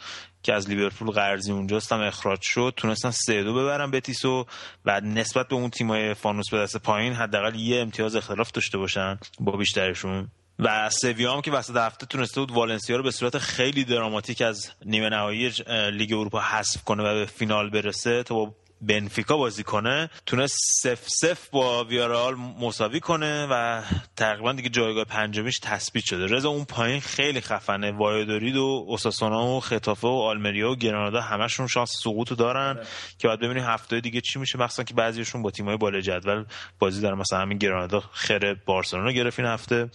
که از لیورپول قرضی اونجاست هم اخراج شد. تونستن سه دو ببرن بتیسو و نسبت به اون تیمای فانوس به دست پایین حداقل یه امتیاز اختلاف داشته باشن با بیشترشون. و سویا هم که وسط هفته تونسته بود والنسیا رو به صورت خیلی دراماتیک از نیمه نهایی لیگ اروپا حذف کنه و به فینال برسه. تا با بنفیکا بازی کنه تونست سف سف با ویارال مساوی کنه و تقریبا دیگه جایگاه پنجمیش تثبیت شده. رضا اون پایین خیلی خفنه. وایادورید و اوساسونا و خطافه و آلمریا و گرانادا همشون شانس سقوط دارن که باید ببینیم هفته دیگه چی میشه. مخصوصا که بعضیشون با تیمای بالای جدول بازی دارن. مثلا همین گرانادا خیر بارسلونا گرفت این هفته.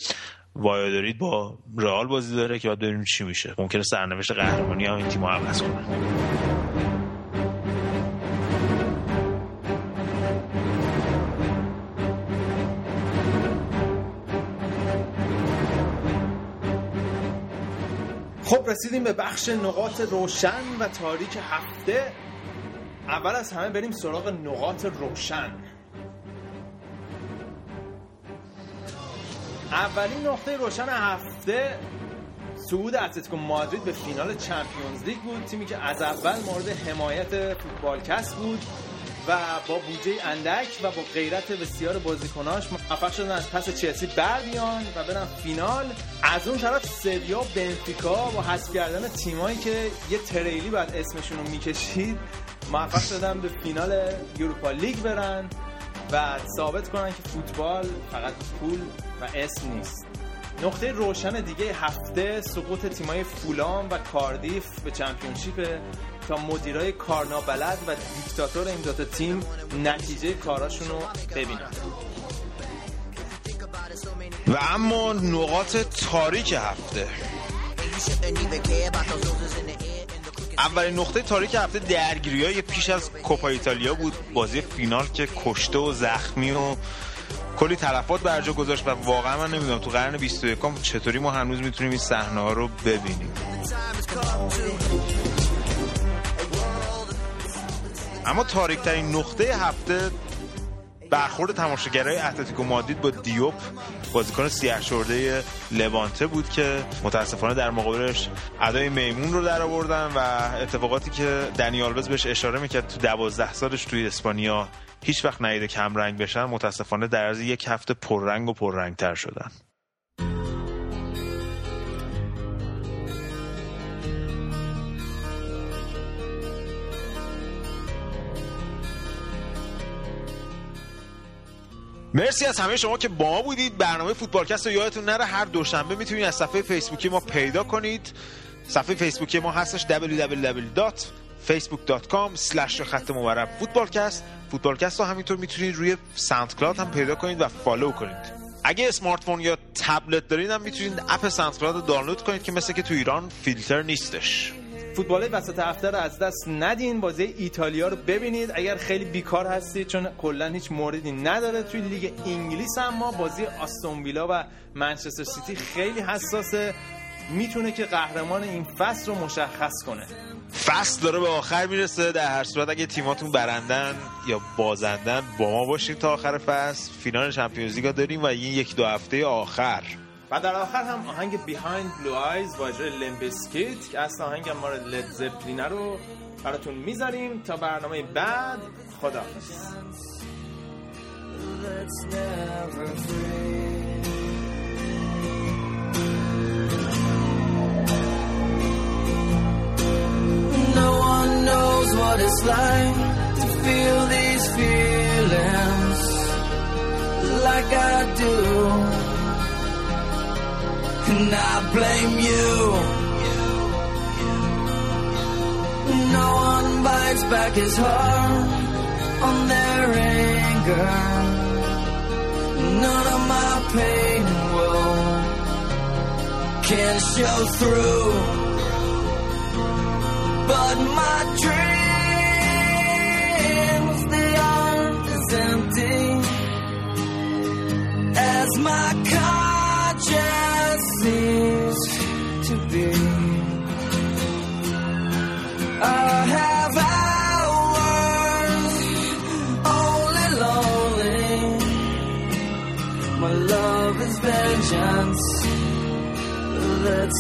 وایادورید با رئال بازی داره که باید ببینیم چی میشه. ممکنه سرنوشت قهرمانی هم این تیم عوض کنه. خب رسیدیم به بخش نقاط روشن و تاریک هفته. اول از همه بریم سراغ نقاط روشن. اولین نقطه روشن هفته صعود اتلتیکو مادرید به فینال چمپیونز لیگ بود. تیمی که از اول مورد حمایت فوتبالکست بود. و با بودجه اندک و با غیرت بسیار بازیکناش موفق شدن از پس چلسی بر بیان و برن فینال. از اون طرف سویا بنفیکا با حذف کردن تیمایی که یه تریلی بعد اسمشون رو می‌کشید موفق شدن به فینال یوروپا لیگ برن و ثابت کنن که فوتبال فقط پول و اسم نیست. نقطه روشن دیگه هفته سقوط تیمای فولام و کاردیف به چمپیونشیپ تا مدیرای کارنا بلد و دیکتاتور این دوتا تیم نتیجه کاراشون رو ببینن. و اما نقاط تاریک هفته. اولین نقطه تاریک هفته درگیری های پیش از کوپا ایتالیا بود. بازی فینال که کشته و زخمی و کلی تلفات بر جا گذاشت و واقعا من نمی‌دونم تو قرن 21 چطوری ما هنوز می‌تونیم این صحنه ها رو ببینیم. اما تاریک ترین نقطه هفته برخورد تماشاگرای اتلتیکو مادرید با دیوپ بازیکن سیاه شرده لوانته بود که متاسفانه در مقابلش ادای میمون رو در آوردن و اتفاقاتی که دنی آلوز بهش اشاره می‌کرد تو دوازده سالش توی اسپانیا هیچ وقت ندیده کم رنگ بشن متاسفانه در عرض یک هفته پررنگ و پررنگ تر شدن. مرسی از همه شما که با ما بودید. برنامه فوتبالکست رو یادتون نره. هر دوشنبه می‌تونید از صفحه فیسبوکی ما پیدا کنید. صفحه فیسبوکی ما هستش www.facebook.com slash خط مورب فوتبالکست. فوتبالکست رو همینطور می‌تونید روی SoundCloud هم پیدا کنید و follow کنید. اگه smartphone یا تبلت دارید هم می‌تونید app SoundCloud رو دانلود کنید که مثل که تو ایران فیلتر نیستش. فوتبال وسط هفته رو از دست ندین. بازی ایتالیا رو ببینید. اگر خیلی بیکار هستید چون کلا هیچ موردی نداره توی لیگ انگلیس اما بازی آستون ویلا و منچستر سیتی خیلی حساسه. می‌تونه که قهرمان این فصل رو مشخص کنه. فصل داره به آخر می‌رسه. در هر صورت اگه تیماتون برندن یا بازندن با ما باشید تا آخر فصل. فینال Champions League داریم و این یک دو هفته آخر. و در آخر هم آهنگ Behind Blue Eyes با اجرای Limp Bizkit که اصل آهنگ مال Led Zeppelin ه رو براتون می‌ذاریم. تا برنامه بعد خدا what it's like to feel these feelings like I do. And I blame you. No one bites back his heart on their anger. None of my pain will can show through but my dreams they aren't as empty as my conscience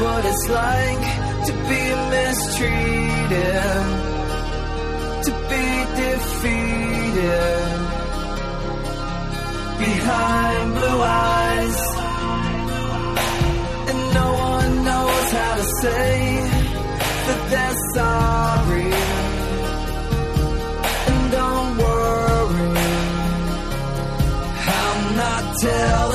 what it's like to be mistreated, to be defeated behind blue eyes. And no one knows how to say that they're sorry. And don't worry, I'm not telling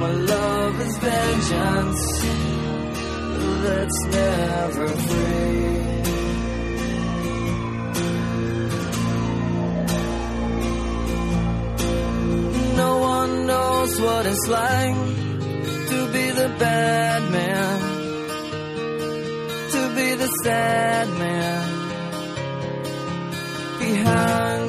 My love is vengeance that's never free. No one knows what it's like to be the bad man, to be the sad man behind